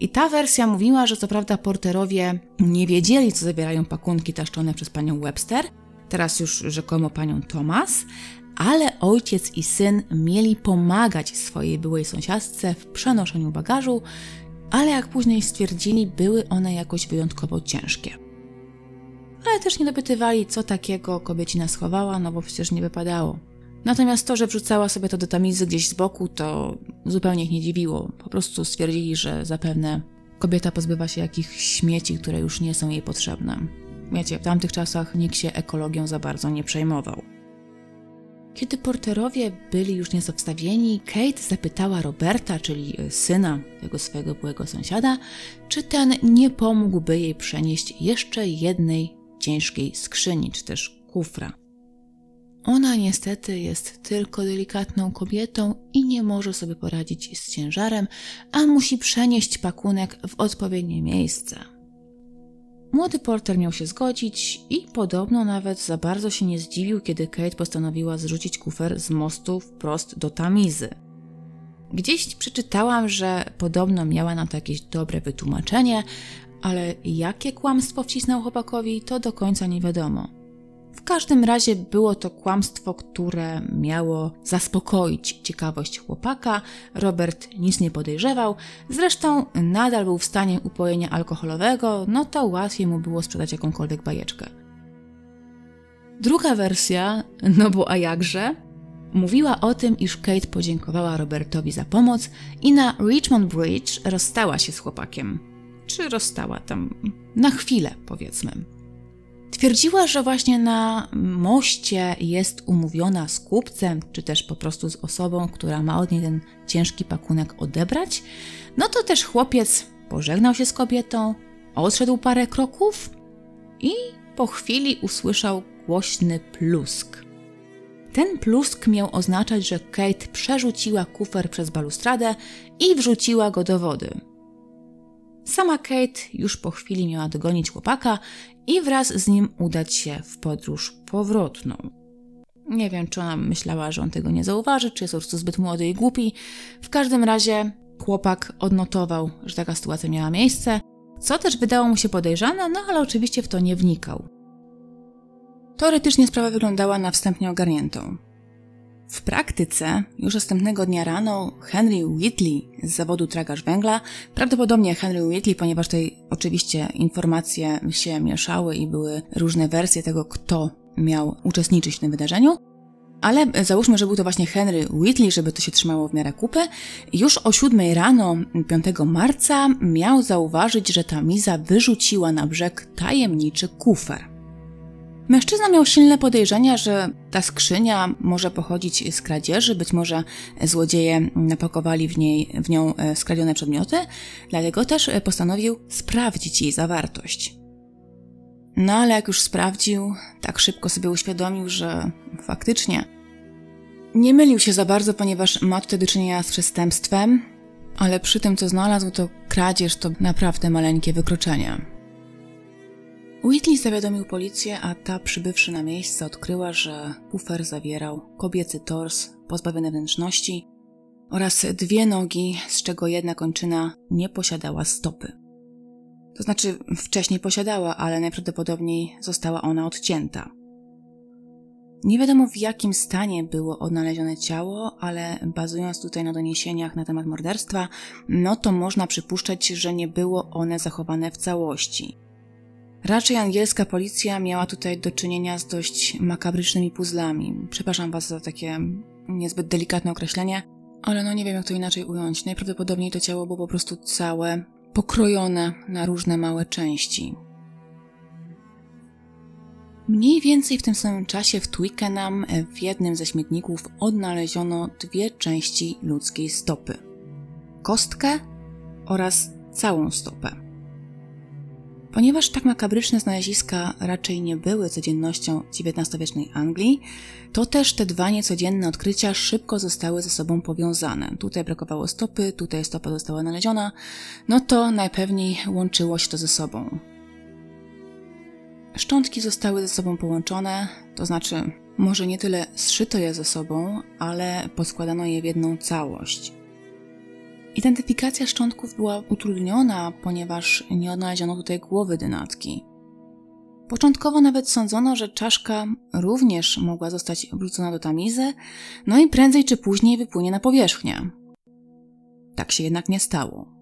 I ta wersja mówiła, że co prawda porterowie nie wiedzieli, co zawierają pakunki taszczone przez panią Webster, teraz już rzekomo panią Thomas, ale ojciec i syn mieli pomagać swojej byłej sąsiadce w przenoszeniu bagażu, ale jak później stwierdzili, były one jakoś wyjątkowo ciężkie. Ale też nie dopytywali, co takiego kobiecina schowała, no bo przecież nie wypadało. Natomiast to, że wrzucała sobie to do tamizy gdzieś z boku, to zupełnie ich nie dziwiło. Po prostu stwierdzili, że zapewne kobieta pozbywa się jakichś śmieci, które już nie są jej potrzebne. Wiecie, w tamtych czasach nikt się ekologią za bardzo nie przejmował. Kiedy porterowie byli już niezobstawieni, Kate zapytała Roberta, czyli syna tego swojego byłego sąsiada, czy ten nie pomógłby jej przenieść jeszcze jednej ciężkiej skrzyni, czy też kufra. Ona niestety jest tylko delikatną kobietą i nie może sobie poradzić z ciężarem, a musi przenieść pakunek w odpowiednie miejsce. Młody Porter miał się zgodzić i podobno nawet za bardzo się nie zdziwił, kiedy Kate postanowiła zrzucić kufer z mostu wprost do tamizy. Gdzieś przeczytałam, że podobno miała na to jakieś dobre wytłumaczenie, ale jakie kłamstwo wcisnął chłopakowi, to do końca nie wiadomo. W każdym razie było to kłamstwo, które miało zaspokoić ciekawość chłopaka. Robert nic nie podejrzewał, zresztą nadal był w stanie upojenia alkoholowego, no to łatwiej mu było sprzedać jakąkolwiek bajeczkę. Druga wersja, no bo a jakże, mówiła o tym, iż Kate podziękowała Robertowi za pomoc i na Richmond Bridge rozstała się z chłopakiem. Czy rozstała tam na chwilę, powiedzmy. Twierdziła, że właśnie na moście jest umówiona z kupcem, czy też po prostu z osobą, która ma od niej ten ciężki pakunek odebrać. No to też chłopiec pożegnał się z kobietą, odszedł parę kroków i po chwili usłyszał głośny plusk. Ten plusk miał oznaczać, że Kate przerzuciła kufer przez balustradę i wrzuciła go do wody. Sama Kate już po chwili miała dogonić chłopaka i wraz z nim udać się w podróż powrotną. Nie wiem, czy ona myślała, że on tego nie zauważy, czy jest po prostu zbyt młody i głupi. W każdym razie chłopak odnotował, że taka sytuacja miała miejsce, co też wydało mu się podejrzane, no ale oczywiście w to nie wnikał. Teoretycznie sprawa wyglądała na wstępnie ogarniętą. W praktyce już następnego dnia rano Henry Whitley z zawodu tragarz węgla, prawdopodobnie Henry Whitley, ponieważ tutaj oczywiście informacje się mieszały i były różne wersje tego, kto miał uczestniczyć w tym wydarzeniu, ale załóżmy, że był to właśnie Henry Whitley, żeby to się trzymało w miarę kupy. Już o 7 rano 5 marca miał zauważyć, że Tamiza wyrzuciła na brzeg tajemniczy kufer. Mężczyzna miał silne podejrzenia, że ta skrzynia może pochodzić z kradzieży, być może złodzieje napakowali w, niej, w nią e, skradzione przedmioty, dlatego też postanowił sprawdzić jej zawartość. No ale jak już sprawdził, tak szybko sobie uświadomił, że faktycznie nie mylił się za bardzo, ponieważ ma tutaj do czynienia z przestępstwem, ale przy tym, co znalazł, to kradzież to naprawdę maleńkie wykroczenie. Whitley zawiadomił policję, a ta przybywszy na miejsce odkryła, że pufer zawierał kobiecy tors pozbawiony wnętrzności oraz dwie nogi, z czego jedna kończyna nie posiadała stopy. To znaczy wcześniej posiadała, ale najprawdopodobniej została ona odcięta. Nie wiadomo w jakim stanie było odnalezione ciało, ale bazując tutaj na doniesieniach na temat morderstwa, no to można przypuszczać, że nie było one zachowane w całości. Raczej angielska policja miała tutaj do czynienia z dość makabrycznymi puzzlami. Przepraszam Was za takie niezbyt delikatne określenie, ale no nie wiem jak to inaczej ująć. Najprawdopodobniej to ciało było po prostu całe, pokrojone na różne małe części. Mniej więcej w tym samym czasie w Twickenham w jednym ze śmietników odnaleziono dwie części ludzkiej stopy. Kostkę oraz całą stopę. Ponieważ tak makabryczne znaleziska raczej nie były codziennością XIX-wiecznej Anglii, to też te dwa niecodzienne odkrycia szybko zostały ze sobą powiązane. Tutaj brakowało stopy, tutaj stopa została znaleziona, no to najpewniej łączyło się to ze sobą. Szczątki zostały ze sobą połączone, to znaczy może nie tyle zszyto je ze sobą, ale poskładano je w jedną całość. Identyfikacja szczątków była utrudniona, ponieważ nie odnaleziono tutaj głowy dynatki. Początkowo nawet sądzono, że czaszka również mogła zostać wrócona do tamizy, no i prędzej czy później wypłynie na powierzchnię. Tak się jednak nie stało.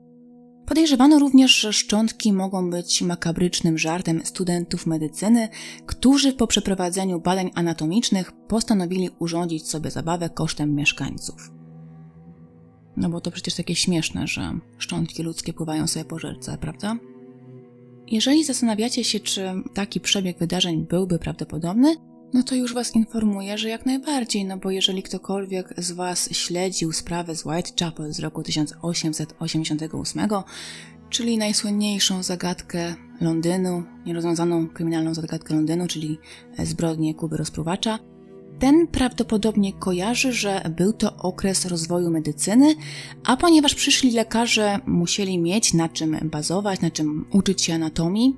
Podejrzewano również, że szczątki mogą być makabrycznym żartem studentów medycyny, którzy po przeprowadzeniu badań anatomicznych postanowili urządzić sobie zabawę kosztem mieszkańców. No bo to przecież takie śmieszne, że szczątki ludzkie pływają sobie po rzece, prawda? Jeżeli zastanawiacie się, czy taki przebieg wydarzeń byłby prawdopodobny, no to już Was informuję, że jak najbardziej, no bo jeżeli ktokolwiek z Was śledził sprawę z Whitechapel z roku 1888, czyli najsłynniejszą zagadkę Londynu, nierozwiązaną kryminalną zagadkę Londynu, czyli zbrodnię Kuby Rozpruwacza, ten prawdopodobnie kojarzy, że był to okres rozwoju medycyny, a ponieważ przyszli lekarze musieli mieć na czym bazować, na czym uczyć się anatomii,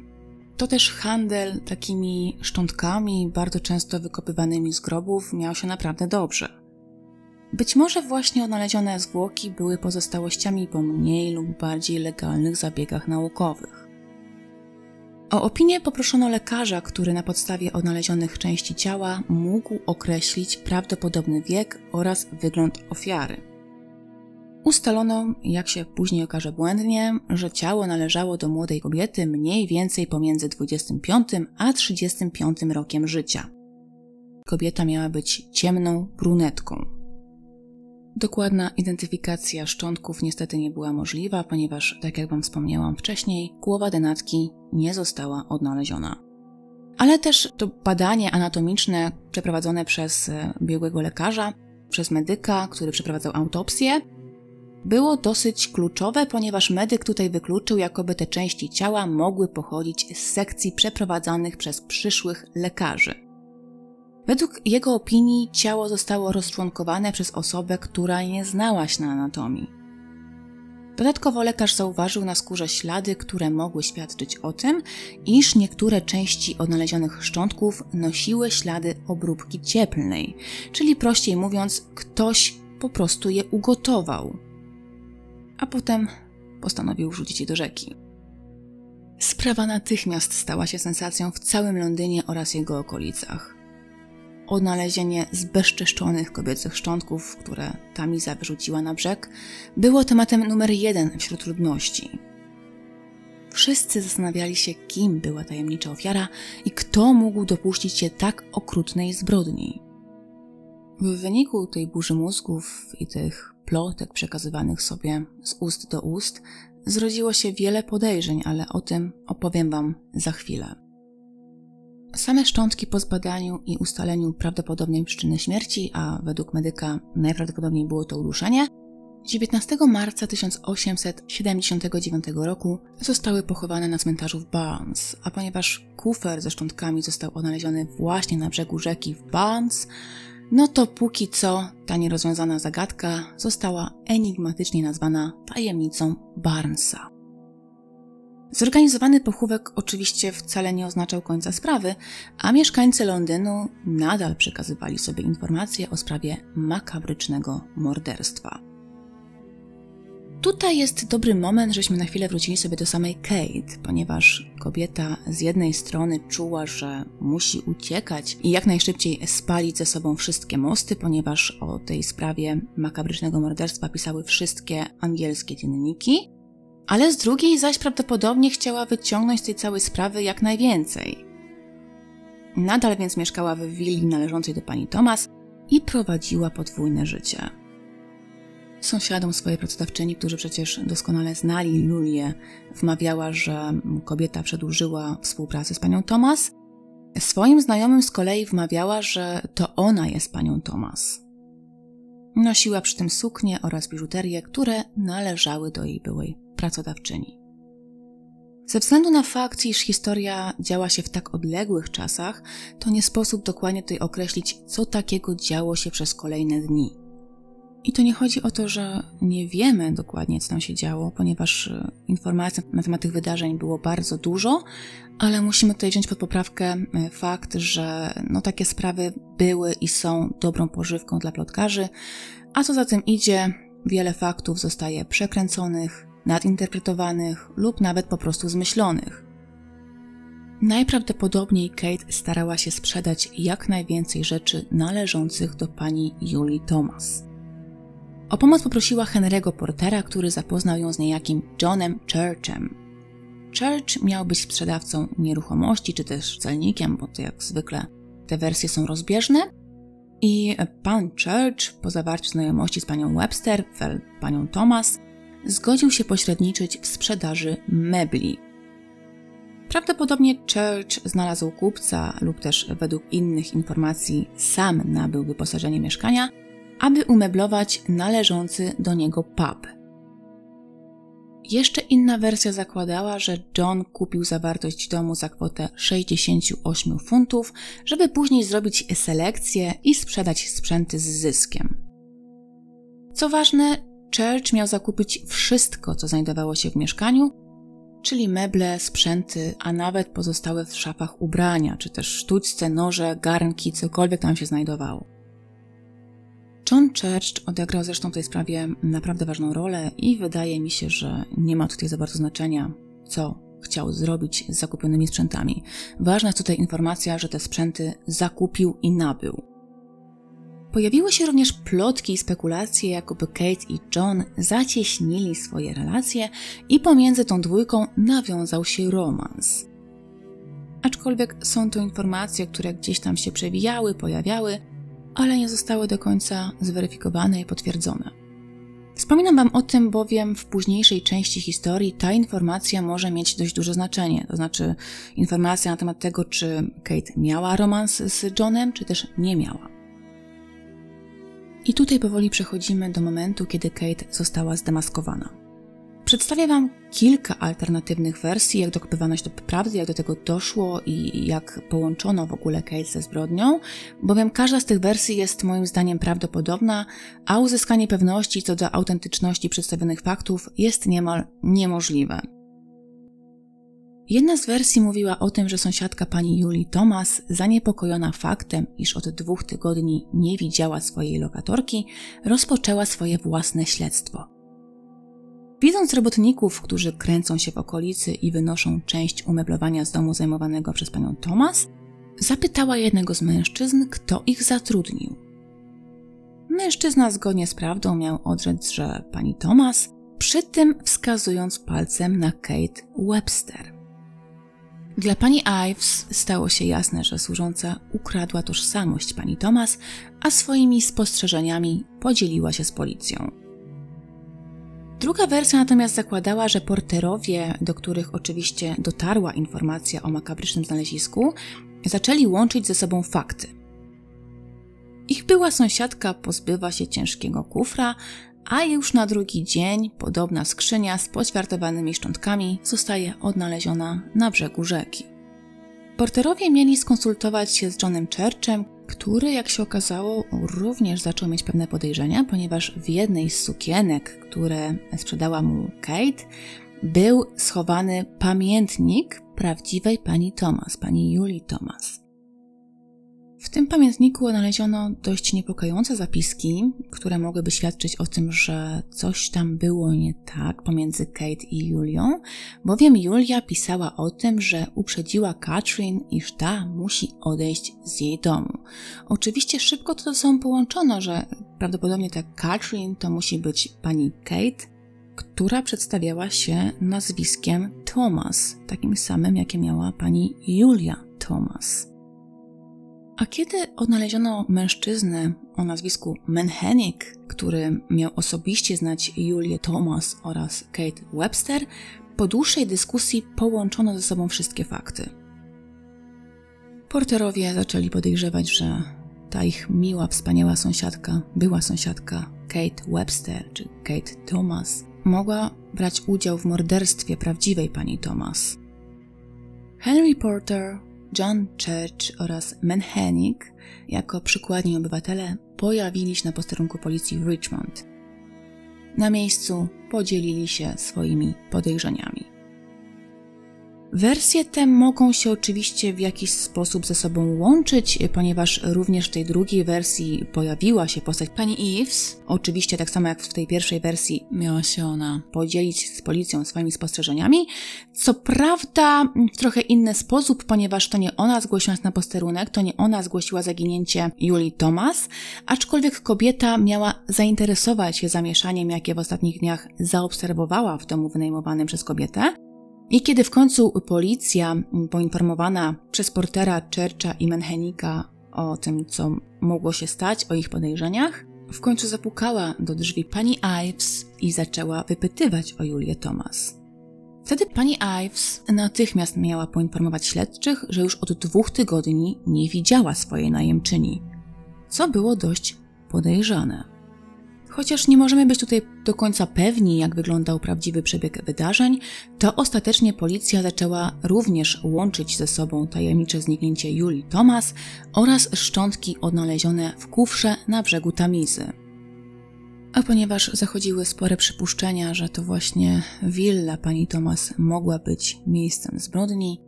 to też handel takimi szczątkami, bardzo często wykopywanymi z grobów, miał się naprawdę dobrze. Być może właśnie odnalezione zwłoki były pozostałościami po mniej lub bardziej legalnych zabiegach naukowych. O opinię poproszono lekarza, który na podstawie odnalezionych części ciała mógł określić prawdopodobny wiek oraz wygląd ofiary. Ustalono, jak się później okaże błędnie, że ciało należało do młodej kobiety mniej więcej pomiędzy 25 a 35 rokiem życia. kobieta miała być ciemną brunetką. Dokładna identyfikacja szczątków niestety nie była możliwa, ponieważ, tak jak Wam wspomniałam wcześniej, głowa denatki nie została odnaleziona. Ale też to badanie anatomiczne przeprowadzone przez e, biegłego lekarza, przez medyka, który przeprowadzał autopsję, było dosyć kluczowe, ponieważ medyk tutaj wykluczył, jakoby te części ciała mogły pochodzić z sekcji przeprowadzanych przez przyszłych lekarzy. Według jego opinii ciało zostało rozczłonkowane przez osobę, która nie znała się na anatomii. Dodatkowo lekarz zauważył na skórze ślady, które mogły świadczyć o tym, iż niektóre części odnalezionych szczątków nosiły ślady obróbki cieplnej, czyli prościej mówiąc, ktoś po prostu je ugotował a potem postanowił wrzucić je do rzeki. Sprawa natychmiast stała się sensacją w całym Londynie oraz jego okolicach. Odnalezienie zbezczeszczonych kobiecych szczątków, które Tamiza wyrzuciła na brzeg, było tematem numer jeden wśród ludności. Wszyscy zastanawiali się, kim była tajemnicza ofiara i kto mógł dopuścić się tak okrutnej zbrodni. W wyniku tej burzy mózgów i tych plotek przekazywanych sobie z ust do ust, zrodziło się wiele podejrzeń, ale o tym opowiem Wam za chwilę. Same szczątki po zbadaniu i ustaleniu prawdopodobnej przyczyny śmierci, a według medyka najprawdopodobniej było to uduszenie, 19 marca 1879 roku zostały pochowane na cmentarzu w Barnes, a ponieważ kufer ze szczątkami został odnaleziony właśnie na brzegu rzeki w Barnes, no to póki co ta nierozwiązana zagadka została enigmatycznie nazwana tajemnicą Barnesa. Zorganizowany pochówek oczywiście wcale nie oznaczał końca sprawy, a mieszkańcy Londynu nadal przekazywali sobie informacje o sprawie makabrycznego morderstwa. Tutaj jest dobry moment, żeśmy na chwilę wrócili sobie do samej Kate, ponieważ kobieta z jednej strony czuła, że musi uciekać i jak najszybciej spalić ze sobą wszystkie mosty, ponieważ o tej sprawie makabrycznego morderstwa pisały wszystkie angielskie dzienniki, ale z drugiej zaś prawdopodobnie chciała wyciągnąć z tej całej sprawy jak najwięcej. Nadal więc mieszkała w willi należącej do pani Thomas i prowadziła podwójne życie sąsiadom swojej pracodawczyni, którzy przecież doskonale znali Julię, wmawiała, że kobieta przedłużyła współpracę z panią Thomas. Swoim znajomym z kolei wmawiała, że to ona jest panią Thomas. Nosiła przy tym suknie oraz biżuterię, które należały do jej byłej pracodawczyni. Ze względu na fakt, iż historia działa się w tak odległych czasach, to nie sposób dokładnie tutaj określić, co takiego działo się przez kolejne dni. I to nie chodzi o to, że nie wiemy dokładnie, co tam się działo, ponieważ e, informacji na temat tych wydarzeń było bardzo dużo, ale musimy tutaj wziąć pod poprawkę e, fakt, że no, takie sprawy były i są dobrą pożywką dla plotkarzy, a co za tym idzie, wiele faktów zostaje przekręconych, nadinterpretowanych lub nawet po prostu zmyślonych. Najprawdopodobniej Kate starała się sprzedać jak najwięcej rzeczy należących do pani Julie Thomas. O pomoc poprosiła Henry'ego Portera, który zapoznał ją z niejakim Johnem Churchem. Church miał być sprzedawcą nieruchomości, czy też celnikiem, bo to jak zwykle te wersje są rozbieżne. I pan Church, po zawarciu znajomości z panią Webster, fel panią Thomas, zgodził się pośredniczyć w sprzedaży mebli. Prawdopodobnie Church znalazł kupca lub też według innych informacji sam nabył wyposażenie mieszkania – aby umeblować należący do niego pub. Jeszcze inna wersja zakładała, że John kupił zawartość domu za kwotę 68 funtów, żeby później zrobić selekcję i sprzedać sprzęty z zyskiem. Co ważne, Church miał zakupić wszystko, co znajdowało się w mieszkaniu, czyli meble, sprzęty, a nawet pozostałe w szafach ubrania, czy też sztućce, noże, garnki, cokolwiek tam się znajdowało. John Church odegrał zresztą w tej sprawie naprawdę ważną rolę i wydaje mi się, że nie ma tutaj za bardzo znaczenia, co chciał zrobić z zakupionymi sprzętami. Ważna jest tutaj informacja, że te sprzęty zakupił i nabył. Pojawiły się również plotki i spekulacje, jakoby Kate i John zacieśnili swoje relacje i pomiędzy tą dwójką nawiązał się romans. aczkolwiek są to informacje, które gdzieś tam się przewijały, pojawiały, ale nie zostały do końca zweryfikowane i potwierdzone. Wspominam Wam o tym, bowiem w późniejszej części historii ta informacja może mieć dość duże znaczenie. To znaczy, informacja na temat tego, czy Kate miała romans z Johnem, czy też nie miała. I tutaj powoli przechodzimy do momentu, kiedy Kate została zdemaskowana. Przedstawię Wam kilka alternatywnych wersji, jak dokopywano się do prawdy, jak do tego doszło i jak połączono w ogóle Kate ze zbrodnią, bowiem każda z tych wersji jest moim zdaniem prawdopodobna, a uzyskanie pewności co do autentyczności przedstawionych faktów jest niemal niemożliwe. Jedna z wersji mówiła o tym, że sąsiadka pani Julii Thomas, zaniepokojona faktem, iż od dwóch tygodni nie widziała swojej lokatorki, rozpoczęła swoje własne śledztwo. Widząc robotników, którzy kręcą się w okolicy i wynoszą część umeblowania z domu zajmowanego przez panią Thomas, zapytała jednego z mężczyzn, kto ich zatrudnił. Mężczyzna zgodnie z prawdą miał odrzec, że pani Thomas, przy tym wskazując palcem na Kate Webster. Dla pani Ives stało się jasne, że służąca ukradła tożsamość pani Thomas, a swoimi spostrzeżeniami podzieliła się z policją. Druga wersja natomiast zakładała, że porterowie, do których oczywiście dotarła informacja o makabrycznym znalezisku, zaczęli łączyć ze sobą fakty. Ich była sąsiadka pozbywa się ciężkiego kufra, a już na drugi dzień podobna skrzynia z poćwiartowanymi szczątkami zostaje odnaleziona na brzegu rzeki. Porterowie mieli skonsultować się z Johnem Churchem, który, jak się okazało, również zaczął mieć pewne podejrzenia, ponieważ w jednej z sukienek, które sprzedała mu Kate, był schowany pamiętnik prawdziwej pani Thomas, pani Julii Thomas. W tym pamiętniku odnaleziono dość niepokojące zapiski, które mogłyby świadczyć o tym, że coś tam było nie tak pomiędzy Kate i Julią, bowiem Julia pisała o tym, że uprzedziła Katrin, iż ta musi odejść z jej domu. Oczywiście szybko to ze sobą połączono, że prawdopodobnie ta Katrin to musi być pani Kate, która przedstawiała się nazwiskiem Thomas, takim samym, jakie miała pani Julia Thomas. A kiedy odnaleziono mężczyznę o nazwisku Menhenik, który miał osobiście znać Julię Thomas oraz Kate Webster, po dłuższej dyskusji połączono ze sobą wszystkie fakty. Porterowie zaczęli podejrzewać, że ta ich miła, wspaniała sąsiadka, była sąsiadka Kate Webster czy Kate Thomas, mogła brać udział w morderstwie prawdziwej pani Thomas. Henry Porter John Church oraz Menhenik jako przykładni obywatele pojawili się na posterunku policji w Richmond. Na miejscu podzielili się swoimi podejrzeniami. Wersje te mogą się oczywiście w jakiś sposób ze sobą łączyć, ponieważ również w tej drugiej wersji pojawiła się postać pani Eves. Oczywiście tak samo jak w tej pierwszej wersji miała się ona podzielić z policją swoimi spostrzeżeniami. Co prawda w trochę inny sposób, ponieważ to nie ona zgłosiła się na posterunek, to nie ona zgłosiła zaginięcie Julii Thomas, aczkolwiek kobieta miała zainteresować się zamieszaniem, jakie w ostatnich dniach zaobserwowała w domu wynajmowanym przez kobietę. I kiedy w końcu policja, poinformowana przez portera Churcha i Menhenika o tym, co mogło się stać, o ich podejrzeniach, w końcu zapukała do drzwi pani Ives i zaczęła wypytywać o Julię Thomas. Wtedy pani Ives natychmiast miała poinformować śledczych, że już od dwóch tygodni nie widziała swojej najemczyni, co było dość podejrzane. Chociaż nie możemy być tutaj do końca pewni, jak wyglądał prawdziwy przebieg wydarzeń, to ostatecznie policja zaczęła również łączyć ze sobą tajemnicze zniknięcie Julii Thomas oraz szczątki odnalezione w kufrze na brzegu Tamizy. A ponieważ zachodziły spore przypuszczenia, że to właśnie willa pani Thomas mogła być miejscem zbrodni,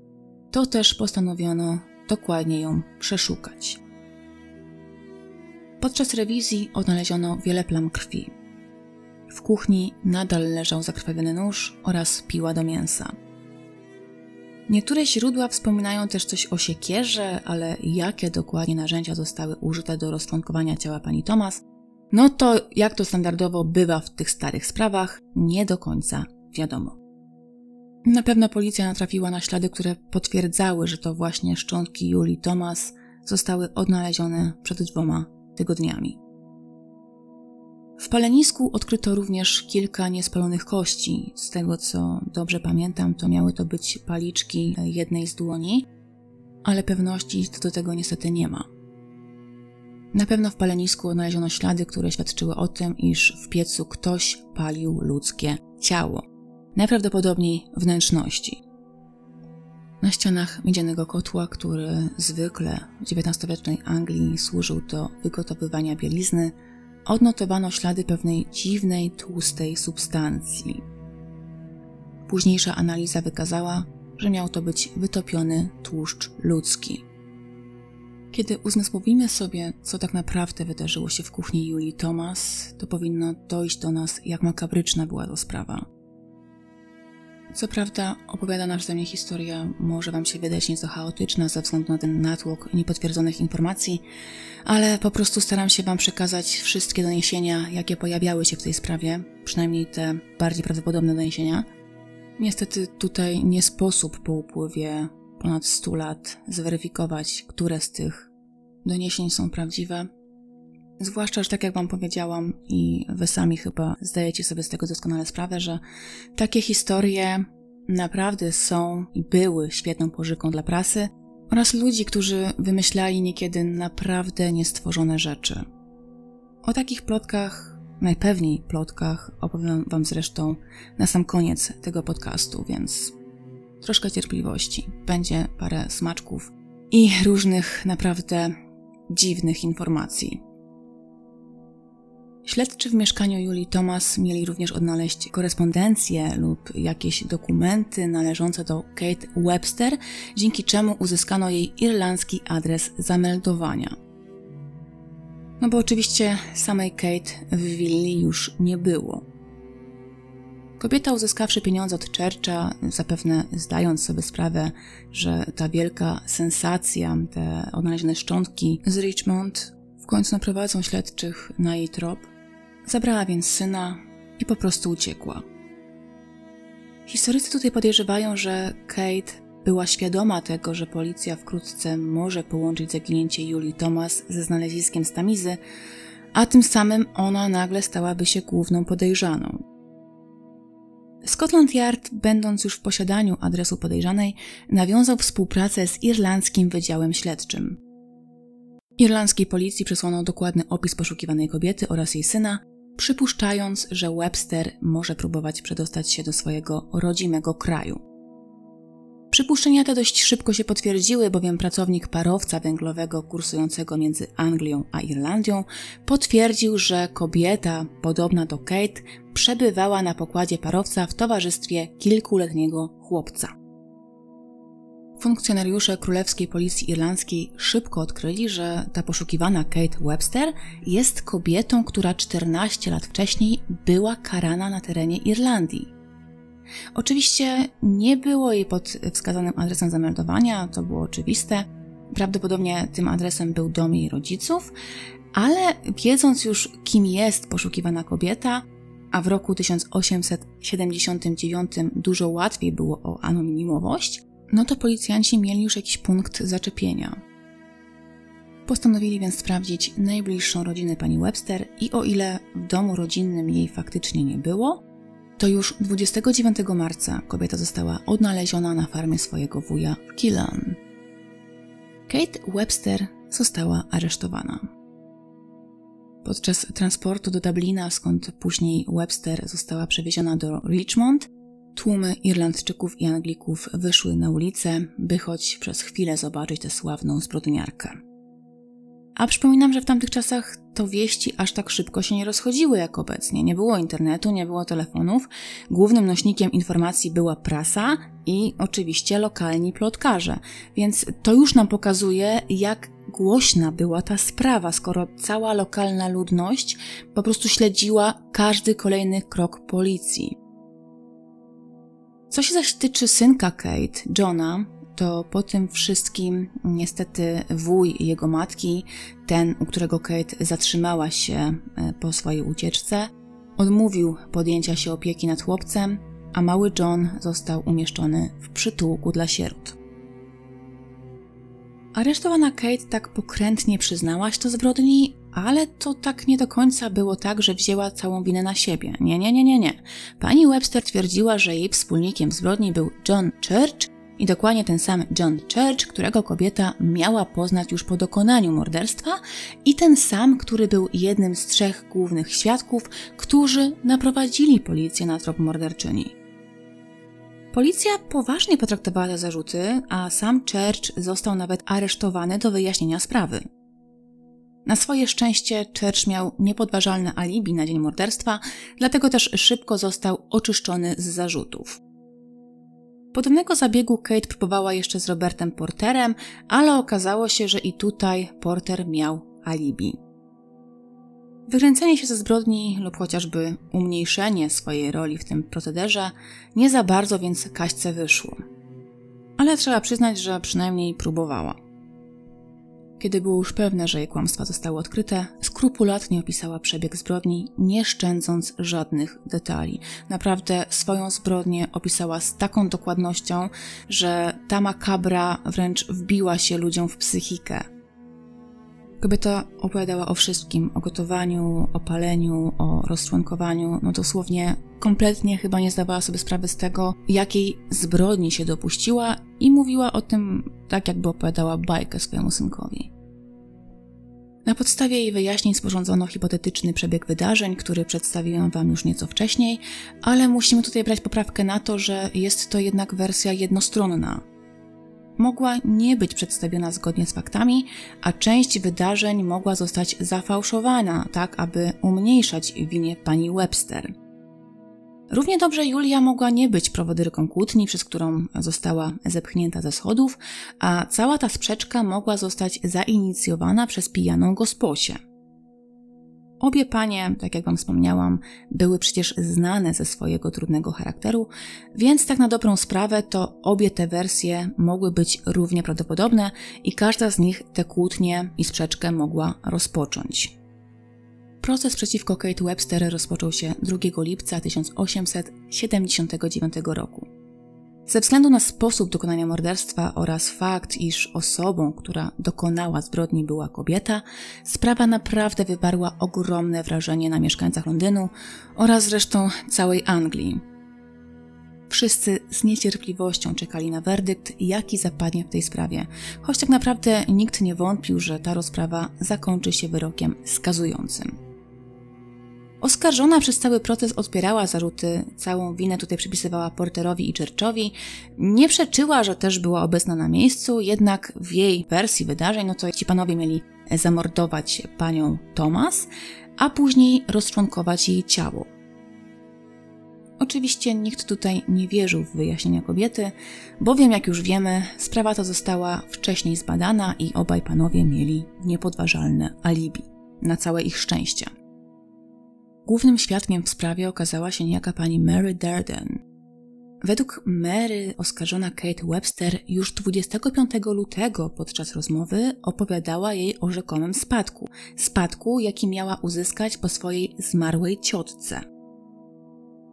to też postanowiono dokładnie ją przeszukać. Podczas rewizji odnaleziono wiele plam krwi. W kuchni nadal leżał zakrwawiony nóż oraz piła do mięsa. Niektóre źródła wspominają też coś o siekierze, ale jakie dokładnie narzędzia zostały użyte do rozczłonkowania ciała pani Thomas, no to jak to standardowo bywa w tych starych sprawach, nie do końca wiadomo. Na pewno policja natrafiła na ślady, które potwierdzały, że to właśnie szczątki Julii Thomas zostały odnalezione przed dwoma tygodniami. W palenisku odkryto również kilka niespalonych kości. Z tego co dobrze pamiętam, to miały to być paliczki jednej z dłoni, ale pewności co do tego niestety nie ma. Na pewno w palenisku odnaleziono ślady, które świadczyły o tym, iż w piecu ktoś palił ludzkie ciało, najprawdopodobniej wnętrzności. Na ścianach miedzianego kotła, który zwykle w XIX-wiecznej Anglii służył do wygotowywania bielizny, odnotowano ślady pewnej dziwnej, tłustej substancji. Późniejsza analiza wykazała, że miał to być wytopiony tłuszcz ludzki. Kiedy uzmysłowimy sobie, co tak naprawdę wydarzyło się w kuchni Julii Thomas, to powinno dojść do nas, jak makabryczna była to sprawa. Co prawda, opowiadana przeze mnie historia może Wam się wydać nieco chaotyczna ze względu na ten natłok niepotwierdzonych informacji, ale po prostu staram się Wam przekazać wszystkie doniesienia, jakie pojawiały się w tej sprawie, przynajmniej te bardziej prawdopodobne doniesienia. Niestety tutaj nie sposób po upływie ponad 100 lat zweryfikować, które z tych doniesień są prawdziwe. Zwłaszcza, że tak jak Wam powiedziałam, i Wy sami chyba zdajecie sobie z tego doskonale sprawę, że takie historie naprawdę są i były świetną pożyką dla prasy oraz ludzi, którzy wymyślali niekiedy naprawdę niestworzone rzeczy. O takich plotkach, najpewniej plotkach, opowiem Wam zresztą na sam koniec tego podcastu, więc troszkę cierpliwości. Będzie parę smaczków i różnych naprawdę dziwnych informacji. Śledczy w mieszkaniu Julii Thomas mieli również odnaleźć korespondencję lub jakieś dokumenty należące do Kate Webster, dzięki czemu uzyskano jej irlandzki adres zameldowania. No bo oczywiście samej Kate w willi już nie było. Kobieta uzyskawszy pieniądze od Churcha, zapewne zdając sobie sprawę, że ta wielka sensacja, te odnalezione szczątki z Richmond w końcu naprowadzą śledczych na jej trop, zabrała więc syna i po prostu uciekła. Historycy tutaj podejrzewają, że Kate była świadoma tego, że policja wkrótce może połączyć zaginięcie Julii Thomas ze znaleziskiem Stamizy, a tym samym ona nagle stałaby się główną podejrzaną. Scotland Yard, będąc już w posiadaniu adresu podejrzanej, nawiązał współpracę z irlandzkim wydziałem śledczym. Irlandzkiej policji przesłano dokładny opis poszukiwanej kobiety oraz jej syna, przypuszczając, że Webster może próbować przedostać się do swojego rodzimego kraju. Przypuszczenia te dość szybko się potwierdziły, bowiem pracownik parowca węglowego kursującego między Anglią a Irlandią potwierdził, że kobieta, podobna do Kate, przebywała na pokładzie parowca w towarzystwie kilkuletniego chłopca. Funkcjonariusze Królewskiej Policji Irlandzkiej szybko odkryli, że ta poszukiwana Kate Webster jest kobietą, która 14 lat wcześniej była karana na terenie Irlandii. Oczywiście nie było jej pod wskazanym adresem zameldowania, to było oczywiste. Prawdopodobnie tym adresem był dom jej rodziców, ale wiedząc już, kim jest poszukiwana kobieta, a w roku 1879 dużo łatwiej było o anonimowość, no to policjanci mieli już jakiś punkt zaczepienia. Postanowili więc sprawdzić najbliższą rodzinę pani Webster i o ile w domu rodzinnym jej faktycznie nie było, to już 29 marca kobieta została odnaleziona na farmie swojego wuja w Killan. Kate Webster została aresztowana. Podczas transportu do Dublina, skąd później Webster została przewieziona do Richmond, tłumy Irlandczyków i Anglików wyszły na ulicę, by choć przez chwilę zobaczyć tę sławną zbrodniarkę. A przypominam, że w tamtych czasach to wieści aż tak szybko się nie rozchodziły jak obecnie. Nie było internetu, nie było telefonów. Głównym nośnikiem informacji była prasa i oczywiście lokalni plotkarze. Więc to już nam pokazuje, jak głośna była ta sprawa, skoro cała lokalna ludność po prostu śledziła każdy kolejny krok policji. Co się zaś tyczy synka Kate, Johna, to po tym wszystkim niestety wuj jego matki, ten, u którego Kate zatrzymała się e, po swojej ucieczce, odmówił podjęcia się opieki nad chłopcem, a mały John został umieszczony w przytułku dla sierot. Aresztowana Kate tak pokrętnie przyznałaś to zbrodni, ale to tak nie do końca było tak, że wzięła całą winę na siebie. Nie, nie, nie, nie, nie. Pani Webster twierdziła, że jej wspólnikiem zbrodni był John Church i dokładnie ten sam John Church, którego kobieta miała poznać już po dokonaniu morderstwa i ten sam, który był jednym z trzech głównych świadków, którzy naprowadzili policję na trop morderczyni. Policja poważnie potraktowała te zarzuty, a sam Church został nawet aresztowany do wyjaśnienia sprawy. Na swoje szczęście Church miał niepodważalne alibi na dzień morderstwa, dlatego też szybko został oczyszczony z zarzutów. Podobnego zabiegu Kate próbowała jeszcze z Robertem Porterem, ale okazało się, że i tutaj Porter miał alibi. Wykręcenie się ze zbrodni lub chociażby umniejszenie swojej roli w tym procederze nie za bardzo więc Kaśce wyszło. Ale trzeba przyznać, że przynajmniej próbowała. Kiedy było już pewne, że jej kłamstwa zostały odkryte, skrupulatnie opisała przebieg zbrodni, nie szczędząc żadnych detali. Naprawdę swoją zbrodnię opisała z taką dokładnością, że ta makabra wręcz wbiła się ludziom w psychikę. Kobieta opowiadała o wszystkim, o gotowaniu, o paleniu, o rozczłonkowaniu, no dosłownie kompletnie chyba nie zdawała sobie sprawy z tego, jakiej zbrodni się dopuściła i mówiła o tym tak, jakby opowiadała bajkę swojemu synkowi. Na podstawie jej wyjaśnień sporządzono hipotetyczny przebieg wydarzeń, który przedstawiłam Wam już nieco wcześniej, ale musimy tutaj brać poprawkę na to, że jest to jednak wersja jednostronna, mogła nie być przedstawiona zgodnie z faktami, a część wydarzeń mogła zostać zafałszowana, tak aby umniejszać winię pani Webster. Równie dobrze Julia mogła nie być prowodyrką kłótni, przez którą została zepchnięta ze schodów, a cała ta sprzeczka mogła zostać zainicjowana przez pijaną gosposię. Obie panie, tak jak Wam wspomniałam, były przecież znane ze swojego trudnego charakteru, więc tak na dobrą sprawę to obie te wersje mogły być równie prawdopodobne i każda z nich tę kłótnię i sprzeczkę mogła rozpocząć. Proces przeciwko Kate Webster rozpoczął się 2 lipca 1879 roku. Ze względu na sposób dokonania morderstwa oraz fakt, iż osobą, która dokonała zbrodni była kobieta, sprawa naprawdę wywarła ogromne wrażenie na mieszkańcach Londynu oraz zresztą całej Anglii. Wszyscy z niecierpliwością czekali na werdykt, jaki zapadnie w tej sprawie, choć tak naprawdę nikt nie wątpił, że ta rozprawa zakończy się wyrokiem skazującym. Oskarżona przez cały proces odpierała zarzuty, całą winę tutaj przypisywała Porterowi i Churchowi. Nie przeczyła, że też była obecna na miejscu, jednak w jej wersji wydarzeń, no to ci panowie mieli zamordować panią Thomas, a później rozczłonkować jej ciało. Oczywiście nikt tutaj nie wierzył w wyjaśnienia kobiety, bowiem, jak już wiemy, sprawa ta została wcześniej zbadana i obaj panowie mieli niepodważalne alibi na całe ich szczęście. Głównym świadkiem w sprawie okazała się niejaka pani Mary Durden. Według Mary oskarżona Kate Webster już 25 lutego podczas rozmowy opowiadała jej o rzekomym spadku. Spadku, jaki miała uzyskać po swojej zmarłej ciotce.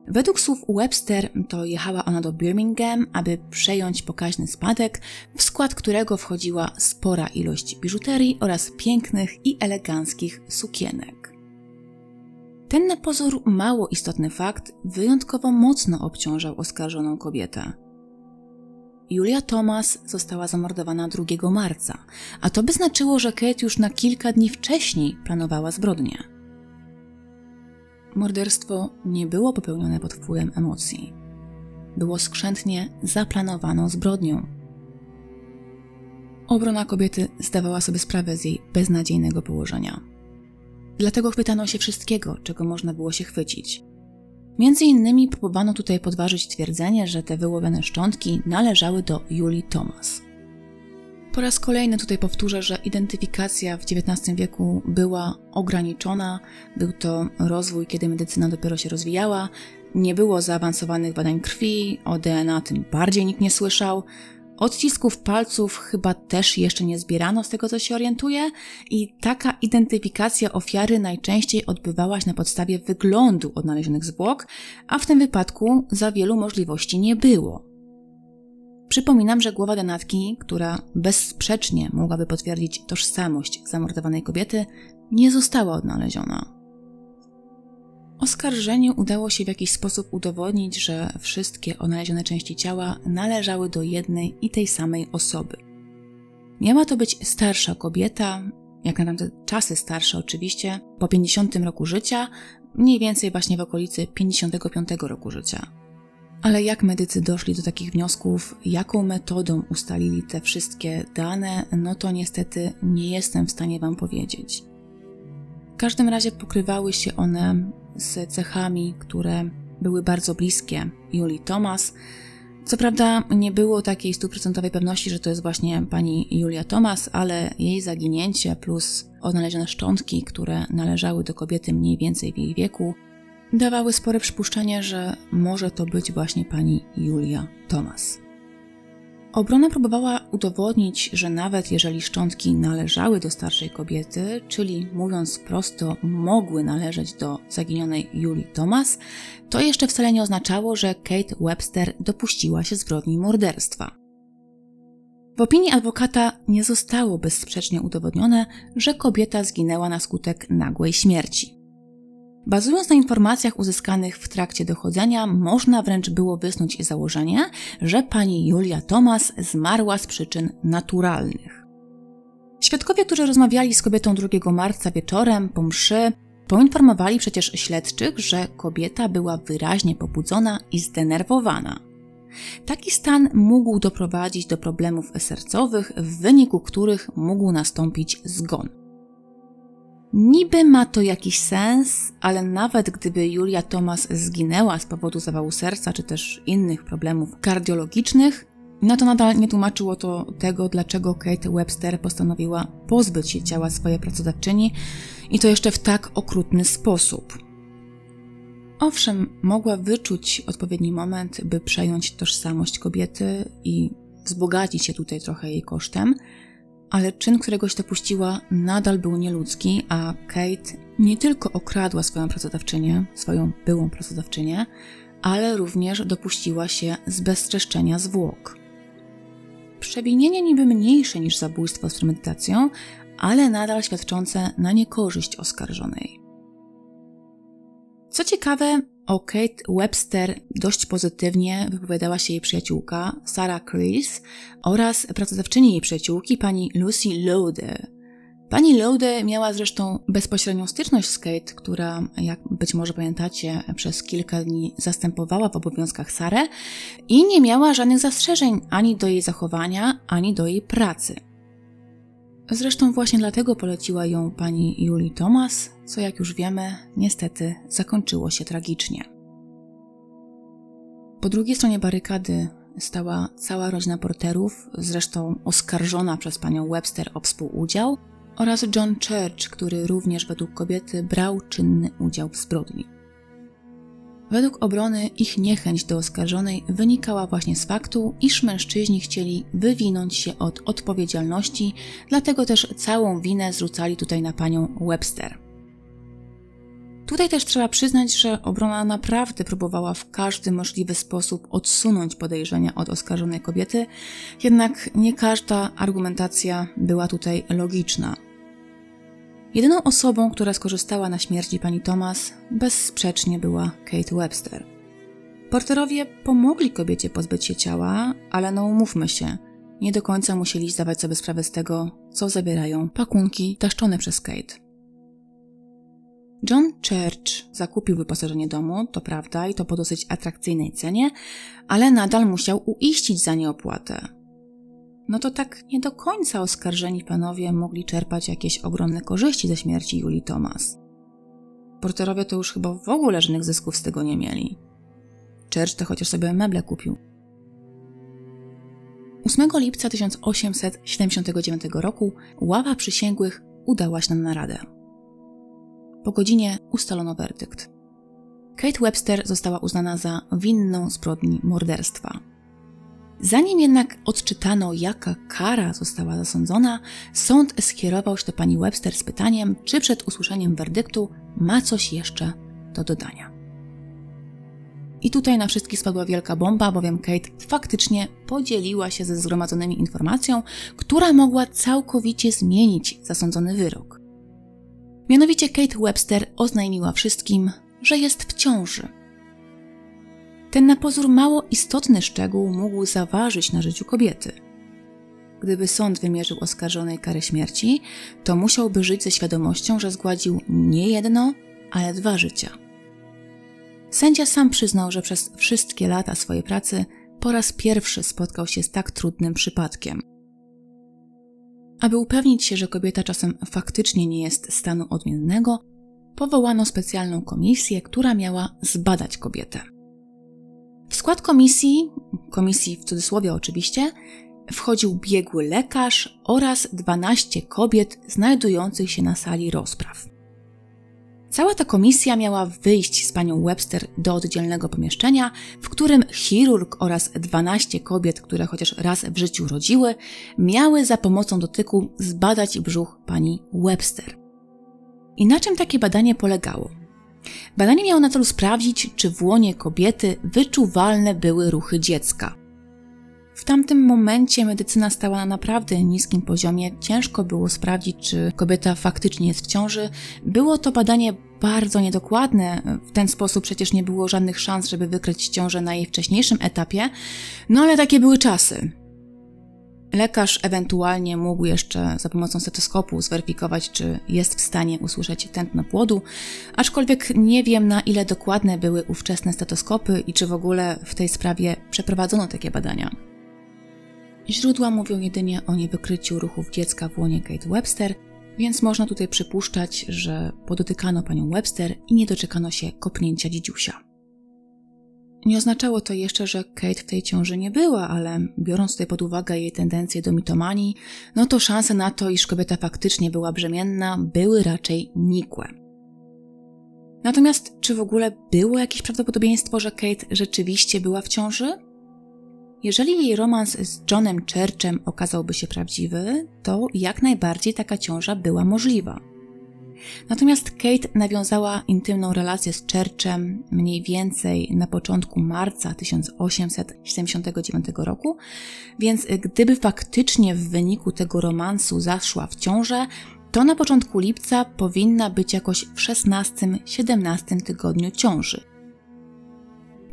Według słów Webster to jechała ona do Birmingham, aby przejąć pokaźny spadek, w skład którego wchodziła spora ilość biżuterii oraz pięknych i eleganckich sukienek. Ten na pozór mało istotny fakt wyjątkowo mocno obciążał oskarżoną kobietę. Julia Thomas została zamordowana 2 marca, a to by znaczyło, że Kate już na kilka dni wcześniej planowała zbrodnię. Morderstwo nie było popełnione pod wpływem emocji. Było skrzętnie zaplanowaną zbrodnią. Obrona kobiety zdawała sobie sprawę z jej beznadziejnego położenia. Dlatego chwytano się wszystkiego, czego można było się chwycić. Między innymi próbowano tutaj podważyć twierdzenie, że te wyłowione szczątki należały do Julii Thomas. Po raz kolejny tutaj powtórzę, że identyfikacja w XIX wieku była ograniczona, był to rozwój, kiedy medycyna dopiero się rozwijała, nie było zaawansowanych badań krwi, o DNA tym bardziej nikt nie słyszał, Odcisków palców chyba też jeszcze nie zbierano, z tego co się orientuję, i taka identyfikacja ofiary najczęściej odbywała się na podstawie wyglądu odnalezionych zwłok, a w tym wypadku za wielu możliwości nie było. Przypominam, że głowa denatki, która bezsprzecznie mogłaby potwierdzić tożsamość zamordowanej kobiety, nie została odnaleziona. Oskarżeniu udało się w jakiś sposób udowodnić, że wszystkie odnalezione części ciała należały do jednej i tej samej osoby. Miała to być starsza kobieta, jak na tamte czasy starsza oczywiście, po 50 roku życia, mniej więcej właśnie w okolicy 55 roku życia. Ale jak medycy doszli do takich wniosków, jaką metodą ustalili te wszystkie dane, no to niestety nie jestem w stanie Wam powiedzieć. W każdym razie pokrywały się one z cechami, które były bardzo bliskie Julii Thomas. Co prawda nie było takiej stuprocentowej pewności, że to jest właśnie pani Julia Thomas, ale jej zaginięcie plus odnalezione szczątki, które należały do kobiety mniej więcej w jej wieku, dawały spore przypuszczenie, że może to być właśnie pani Julia Thomas. Obrona próbowała udowodnić, że nawet jeżeli szczątki należały do starszej kobiety, czyli mówiąc prosto, mogły należeć do zaginionej Julii Thomas, to jeszcze wcale nie oznaczało, że Kate Webster dopuściła się zbrodni morderstwa. W opinii adwokata nie zostało bezsprzecznie udowodnione, że kobieta zginęła na skutek nagłej śmierci. Bazując na informacjach uzyskanych w trakcie dochodzenia, można wręcz było wysnuć założenie, że pani Julia Thomas zmarła z przyczyn naturalnych. Świadkowie, którzy rozmawiali z kobietą 2 marca wieczorem po mszy, poinformowali przecież śledczych, że kobieta była wyraźnie pobudzona i zdenerwowana. Taki stan mógł doprowadzić do problemów sercowych, w wyniku których mógł nastąpić zgon. Niby ma to jakiś sens, ale nawet gdyby Julia Thomas zginęła z powodu zawału serca czy też innych problemów kardiologicznych, no to nadal nie tłumaczyło to tego, dlaczego Kate Webster postanowiła pozbyć się ciała swojej pracodawczyni i to jeszcze w tak okrutny sposób. Owszem, mogła wyczuć odpowiedni moment, by przejąć tożsamość kobiety i wzbogacić się tutaj trochę jej kosztem, ale czyn, którego się dopuściła, nadal był nieludzki, a Kate nie tylko okradła swoją pracodawczynię, swoją byłą pracodawczynię, ale również dopuściła się zbezczeszczenia zwłok. Przewinienie niby mniejsze niż zabójstwo z premedytacją, ale nadal świadczące na niekorzyść oskarżonej. Co ciekawe, o Kate Webster dość pozytywnie wypowiadała się jej przyjaciółka Sarah Chris oraz pracodawczyni jej przyjaciółki pani Lucy Lode. Pani Lode miała zresztą bezpośrednią styczność z Kate, która, jak być może pamiętacie, przez kilka dni zastępowała w obowiązkach Sarę i nie miała żadnych zastrzeżeń ani do jej zachowania, ani do jej pracy. Zresztą właśnie dlatego poleciła ją pani Julie Thomas, co jak już wiemy, niestety zakończyło się tragicznie. Po drugiej stronie barykady stała cała rodzina porterów, zresztą oskarżona przez panią Webster o współudział, oraz John Church, który również według kobiety brał czynny udział w zbrodni. Według obrony ich niechęć do oskarżonej wynikała właśnie z faktu, iż mężczyźni chcieli wywinąć się od odpowiedzialności, dlatego też całą winę zrzucali tutaj na panią Webster. Tutaj też trzeba przyznać, że obrona naprawdę próbowała w każdy możliwy sposób odsunąć podejrzenia od oskarżonej kobiety, jednak nie każda argumentacja była tutaj logiczna. Jedyną osobą, która skorzystała na śmierci pani Thomas, bezsprzecznie była Kate Webster. Porterowie pomogli kobiecie pozbyć się ciała, ale no umówmy się, nie do końca musieli zdawać sobie sprawę z tego, co zabierają pakunki taszczone przez Kate. John Church zakupił wyposażenie domu, to prawda, i to po dosyć atrakcyjnej cenie, ale nadal musiał uiścić za nie opłatę no to tak nie do końca oskarżeni panowie mogli czerpać jakieś ogromne korzyści ze śmierci Julii Thomas. Porterowie to już chyba w ogóle żadnych zysków z tego nie mieli. Church to chociaż sobie meble kupił. 8 lipca 1879 roku ława przysięgłych udała się na naradę. Po godzinie ustalono werdykt. Kate Webster została uznana za winną zbrodni morderstwa. Zanim jednak odczytano, jaka kara została zasądzona, sąd skierował się do pani Webster z pytaniem, czy przed usłyszeniem werdyktu ma coś jeszcze do dodania. I tutaj na wszystkich spadła wielka bomba, bowiem Kate faktycznie podzieliła się ze zgromadzonymi informacją, która mogła całkowicie zmienić zasądzony wyrok. Mianowicie Kate Webster oznajmiła wszystkim, że jest w ciąży. Ten na pozór mało istotny szczegół mógł zaważyć na życiu kobiety. Gdyby sąd wymierzył oskarżonej karę śmierci, to musiałby żyć ze świadomością, że zgładził nie jedno, ale dwa życia. Sędzia sam przyznał, że przez wszystkie lata swojej pracy po raz pierwszy spotkał się z tak trudnym przypadkiem. Aby upewnić się, że kobieta czasem faktycznie nie jest stanu odmiennego, powołano specjalną komisję, która miała zbadać kobietę. W skład komisji, komisji w cudzysłowie oczywiście, wchodził biegły lekarz oraz 12 kobiet znajdujących się na sali rozpraw. Cała ta komisja miała wyjść z panią Webster do oddzielnego pomieszczenia, w którym chirurg oraz 12 kobiet, które chociaż raz w życiu rodziły, miały za pomocą dotyku zbadać brzuch pani Webster. I na czym takie badanie polegało? Badanie miało na celu sprawdzić, czy w łonie kobiety wyczuwalne były ruchy dziecka. W tamtym momencie medycyna stała na naprawdę niskim poziomie. Ciężko było sprawdzić, czy kobieta faktycznie jest w ciąży. Było to badanie bardzo niedokładne. W ten sposób przecież nie było żadnych szans, żeby wykryć ciążę na jej wcześniejszym etapie. No ale takie były czasy. Lekarz ewentualnie mógł jeszcze za pomocą stetoskopu zweryfikować, czy jest w stanie usłyszeć tętno płodu, aczkolwiek nie wiem na ile dokładne były ówczesne stetoskopy i czy w ogóle w tej sprawie przeprowadzono takie badania. Źródła mówią jedynie o niewykryciu ruchów dziecka w łonie Kate Webster, więc można tutaj przypuszczać, że podotykano panią Webster i nie doczekano się kopnięcia dzidziusia. Nie oznaczało to jeszcze, że Kate w tej ciąży nie była, ale biorąc tutaj pod uwagę jej tendencje do mitomanii, no to szanse na to, iż kobieta faktycznie była brzemienna, były raczej nikłe. Natomiast czy w ogóle było jakieś prawdopodobieństwo, że Kate rzeczywiście była w ciąży? Jeżeli jej romans z Johnem Churchem okazałby się prawdziwy, to jak najbardziej taka ciąża była możliwa. Natomiast Kate nawiązała intymną relację z Churchem mniej więcej na początku marca 1879 roku, więc gdyby faktycznie w wyniku tego romansu zaszła w ciążę, to na początku lipca powinna być jakoś w 16-17 tygodniu ciąży.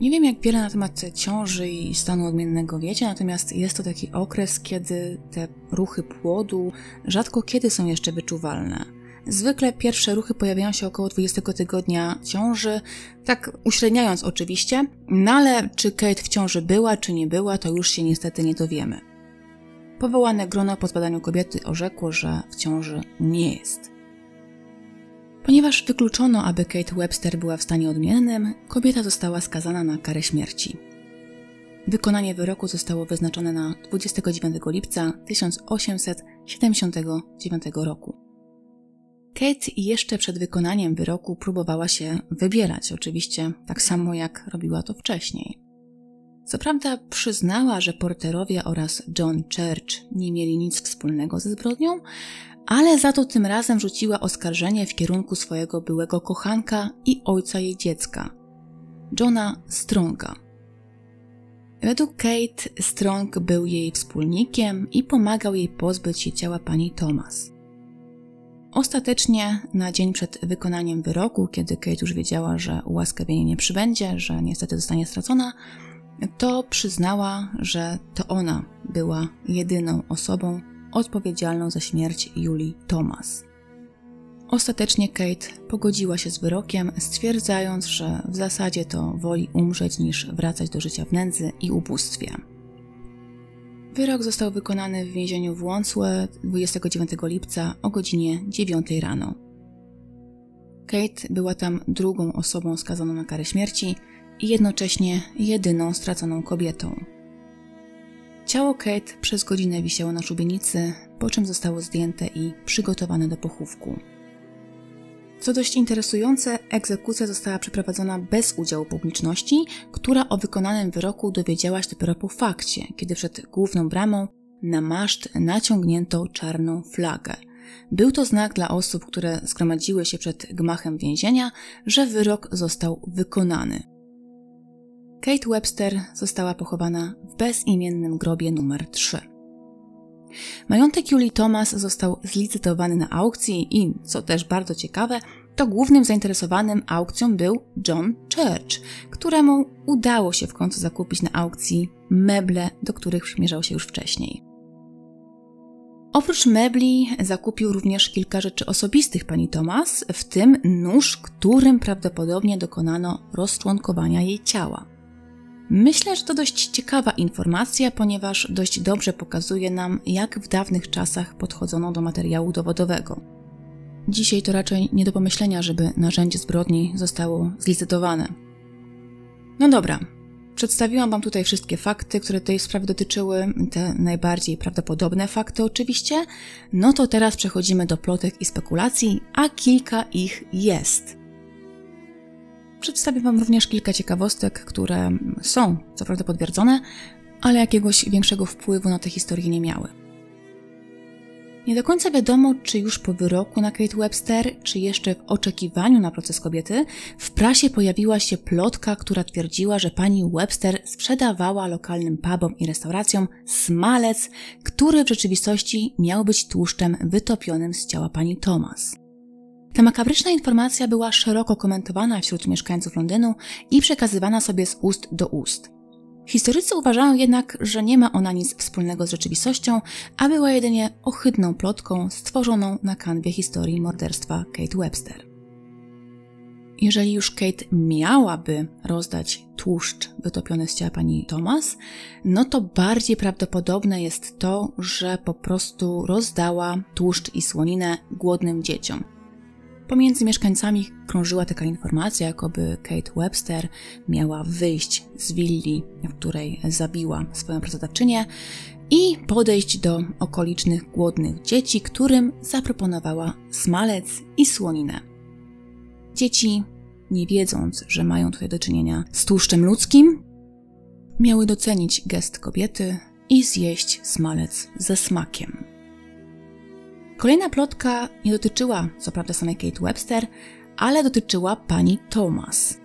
Nie wiem, jak wiele na temat ciąży i stanu odmiennego wiecie, natomiast jest to taki okres, kiedy te ruchy płodu rzadko kiedy są jeszcze wyczuwalne. Zwykle pierwsze ruchy pojawiają się około 20 tygodnia ciąży, tak uśredniając oczywiście, no ale czy Kate w ciąży była, czy nie była, to już się niestety nie dowiemy. Powołane grono po zbadaniu kobiety orzekło, że w ciąży nie jest. Ponieważ wykluczono, aby Kate Webster była w stanie odmiennym, kobieta została skazana na karę śmierci. Wykonanie wyroku zostało wyznaczone na 29 lipca 1879 roku. Kate jeszcze przed wykonaniem wyroku próbowała się wybierać, oczywiście tak samo jak robiła to wcześniej. Co prawda przyznała, że porterowie oraz John Church nie mieli nic wspólnego ze zbrodnią, ale za to tym razem rzuciła oskarżenie w kierunku swojego byłego kochanka i ojca jej dziecka, Johna Stronga. Według Kate, Strong był jej wspólnikiem i pomagał jej pozbyć się ciała pani Thomas. Ostatecznie, na dzień przed wykonaniem wyroku, kiedy Kate już wiedziała, że ułaskawienie nie przybędzie, że niestety zostanie stracona, to przyznała, że to ona była jedyną osobą, odpowiedzialną za śmierć Julii Thomas. Ostatecznie Kate pogodziła się z wyrokiem, stwierdzając, że w zasadzie to woli umrzeć niż wracać do życia w nędzy i ubóstwie. Wyrok został wykonany w więzieniu w Wandsworth 29 lipca o godzinie 9 rano. Kate była tam drugą osobą skazaną na karę śmierci i jednocześnie jedyną straconą kobietą. Ciało Kate przez godzinę wisiało na szubienicy, po czym zostało zdjęte i przygotowane do pochówku. Co dość interesujące, egzekucja została przeprowadzona bez udziału publiczności, która o wykonanym wyroku dowiedziała się dopiero po fakcie, kiedy przed główną bramą na maszt naciągnięto czarną flagę. Był to znak dla osób, które zgromadziły się przed gmachem więzienia, że wyrok został wykonany. Kate Webster została pochowana w bezimiennym grobie numer 3. Majątek Julie Thomas został zlicytowany na aukcji i, co też bardzo ciekawe, to głównym zainteresowanym aukcją był John Church, któremu udało się w końcu zakupić na aukcji meble, do których przymierzał się już wcześniej. Oprócz mebli zakupił również kilka rzeczy osobistych pani Thomas, w tym nóż, którym prawdopodobnie dokonano rozczłonkowania jej ciała. Myślę, że to dość ciekawa informacja, ponieważ dość dobrze pokazuje nam, jak w dawnych czasach podchodzono do materiału dowodowego. Dzisiaj to raczej nie do pomyślenia, żeby narzędzie zbrodni zostało zlicytowane. No dobra, Przedstawiłam Wam tutaj wszystkie fakty, które tej sprawy dotyczyły, te najbardziej prawdopodobne fakty oczywiście. No to teraz przechodzimy do plotek i spekulacji, a kilka ich jest. Przedstawię Wam również kilka ciekawostek, które są co prawda potwierdzone, ale jakiegoś większego wpływu na te historie nie miały. Nie do końca wiadomo, czy już po wyroku na Kate Webster, czy jeszcze w oczekiwaniu na proces kobiety, w prasie pojawiła się plotka, która twierdziła, że pani Webster sprzedawała lokalnym pubom i restauracjom smalec, który w rzeczywistości miał być tłuszczem wytopionym z ciała pani Thomas. Ta makabryczna informacja była szeroko komentowana wśród mieszkańców Londynu i przekazywana sobie z ust do ust. Historycy uważają jednak, że nie ma ona nic wspólnego z rzeczywistością, a była jedynie ohydną plotką stworzoną na kanwie historii morderstwa Kate Webster. Jeżeli już Kate miałaby rozdać tłuszcz wytopiony z ciała pani Thomas, no to bardziej prawdopodobne jest to, że po prostu rozdała tłuszcz i słoninę głodnym dzieciom. Pomiędzy mieszkańcami krążyła taka informacja, jakoby Kate Webster miała wyjść z willi, w której zabiła swoją pracodawczynię i podejść do okolicznych głodnych dzieci, którym zaproponowała smalec i słoninę. Dzieci, nie wiedząc, że mają tutaj do czynienia z tłuszczem ludzkim, miały docenić gest kobiety i zjeść smalec ze smakiem. Kolejna plotka nie dotyczyła co prawda samej Kate Webster, ale dotyczyła pani Thomas.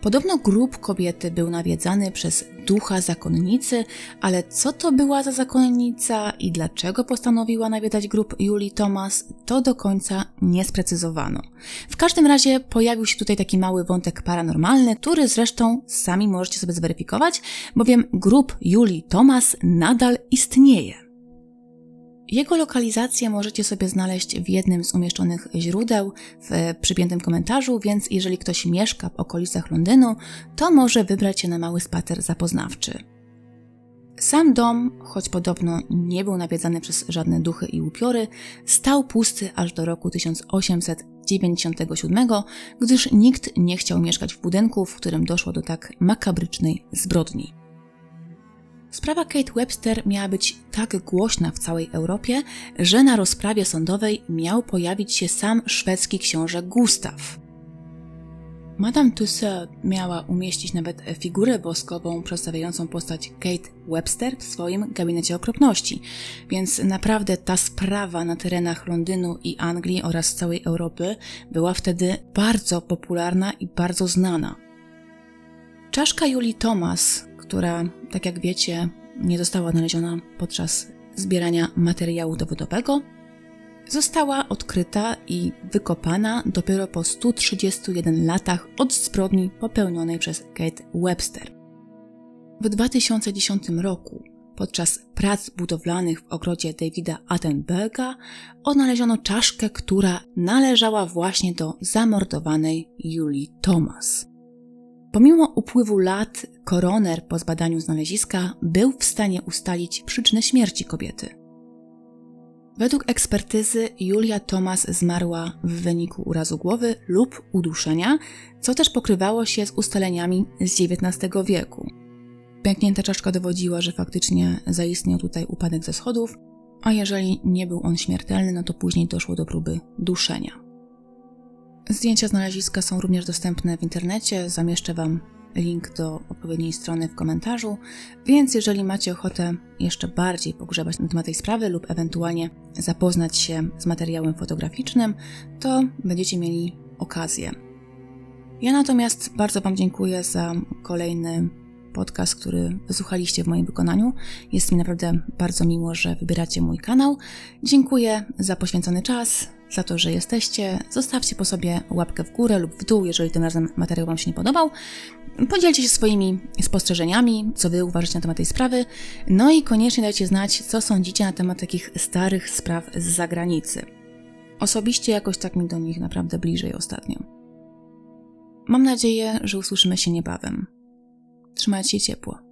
Podobno grób kobiety był nawiedzany przez ducha zakonnicy, ale co to była za zakonnica i dlaczego postanowiła nawiedzać grób Julii Thomas, to do końca nie sprecyzowano. W każdym razie pojawił się tutaj taki mały wątek paranormalny, który zresztą sami możecie sobie zweryfikować, bowiem grób Julii Thomas nadal istnieje. Jego lokalizację możecie sobie znaleźć w jednym z umieszczonych źródeł w przypiętym komentarzu, więc jeżeli ktoś mieszka w okolicach Londynu, to może wybrać się na mały spacer zapoznawczy. Sam dom, choć podobno nie był nawiedzany przez żadne duchy i upiory, stał pusty aż do roku 1897, gdyż nikt nie chciał mieszkać w budynku, w którym doszło do tak makabrycznej zbrodni. Sprawa Kate Webster miała być tak głośna w całej Europie, że na rozprawie sądowej miał pojawić się sam szwedzki książę Gustaw. Madame Tussaud miała umieścić nawet figurę boskową przedstawiającą postać Kate Webster w swoim gabinecie okropności, więc naprawdę ta sprawa na terenach Londynu i Anglii oraz całej Europy była wtedy bardzo popularna i bardzo znana. Czaszka Julii Thomas, która, tak jak wiecie, nie została odnaleziona podczas zbierania materiału dowodowego, została odkryta i wykopana dopiero po 131 latach od zbrodni popełnionej przez Kate Webster. W 2010 roku, podczas prac budowlanych w ogrodzie Davida Attenberga, odnaleziono czaszkę, która należała właśnie do zamordowanej Julii Thomas. Pomimo upływu lat, koroner po zbadaniu znaleziska był w stanie ustalić przyczynę śmierci kobiety. Według ekspertyzy Julia Thomas zmarła w wyniku urazu głowy lub uduszenia, co też pokrywało się z ustaleniami z XIX wieku. Pęknięta czaszka dowodziła, że faktycznie zaistniał tutaj upadek ze schodów, a jeżeli nie był on śmiertelny, no to później doszło do próby duszenia. Zdjęcia znaleziska są również dostępne w internecie. Zamieszczę Wam link do odpowiedniej strony w komentarzu, więc jeżeli macie ochotę jeszcze bardziej pogrzebać na temat tej sprawy lub ewentualnie zapoznać się z materiałem fotograficznym, to będziecie mieli okazję. Ja natomiast bardzo Wam dziękuję za kolejny podcast, który wysłuchaliście w moim wykonaniu. Jest mi naprawdę bardzo miło, że wybieracie mój kanał. Dziękuję za poświęcony czas, za to, że jesteście. Zostawcie po sobie łapkę w górę lub w dół, jeżeli tym razem materiał Wam się nie podobał. Podzielcie się swoimi spostrzeżeniami, co Wy uważacie na temat tej sprawy. No i koniecznie dajcie znać, co sądzicie na temat takich starych spraw z zagranicy. Osobiście jakoś tak mi do nich naprawdę bliżej ostatnio. Mam nadzieję, że usłyszymy się niebawem. Trzymajcie się ciepło.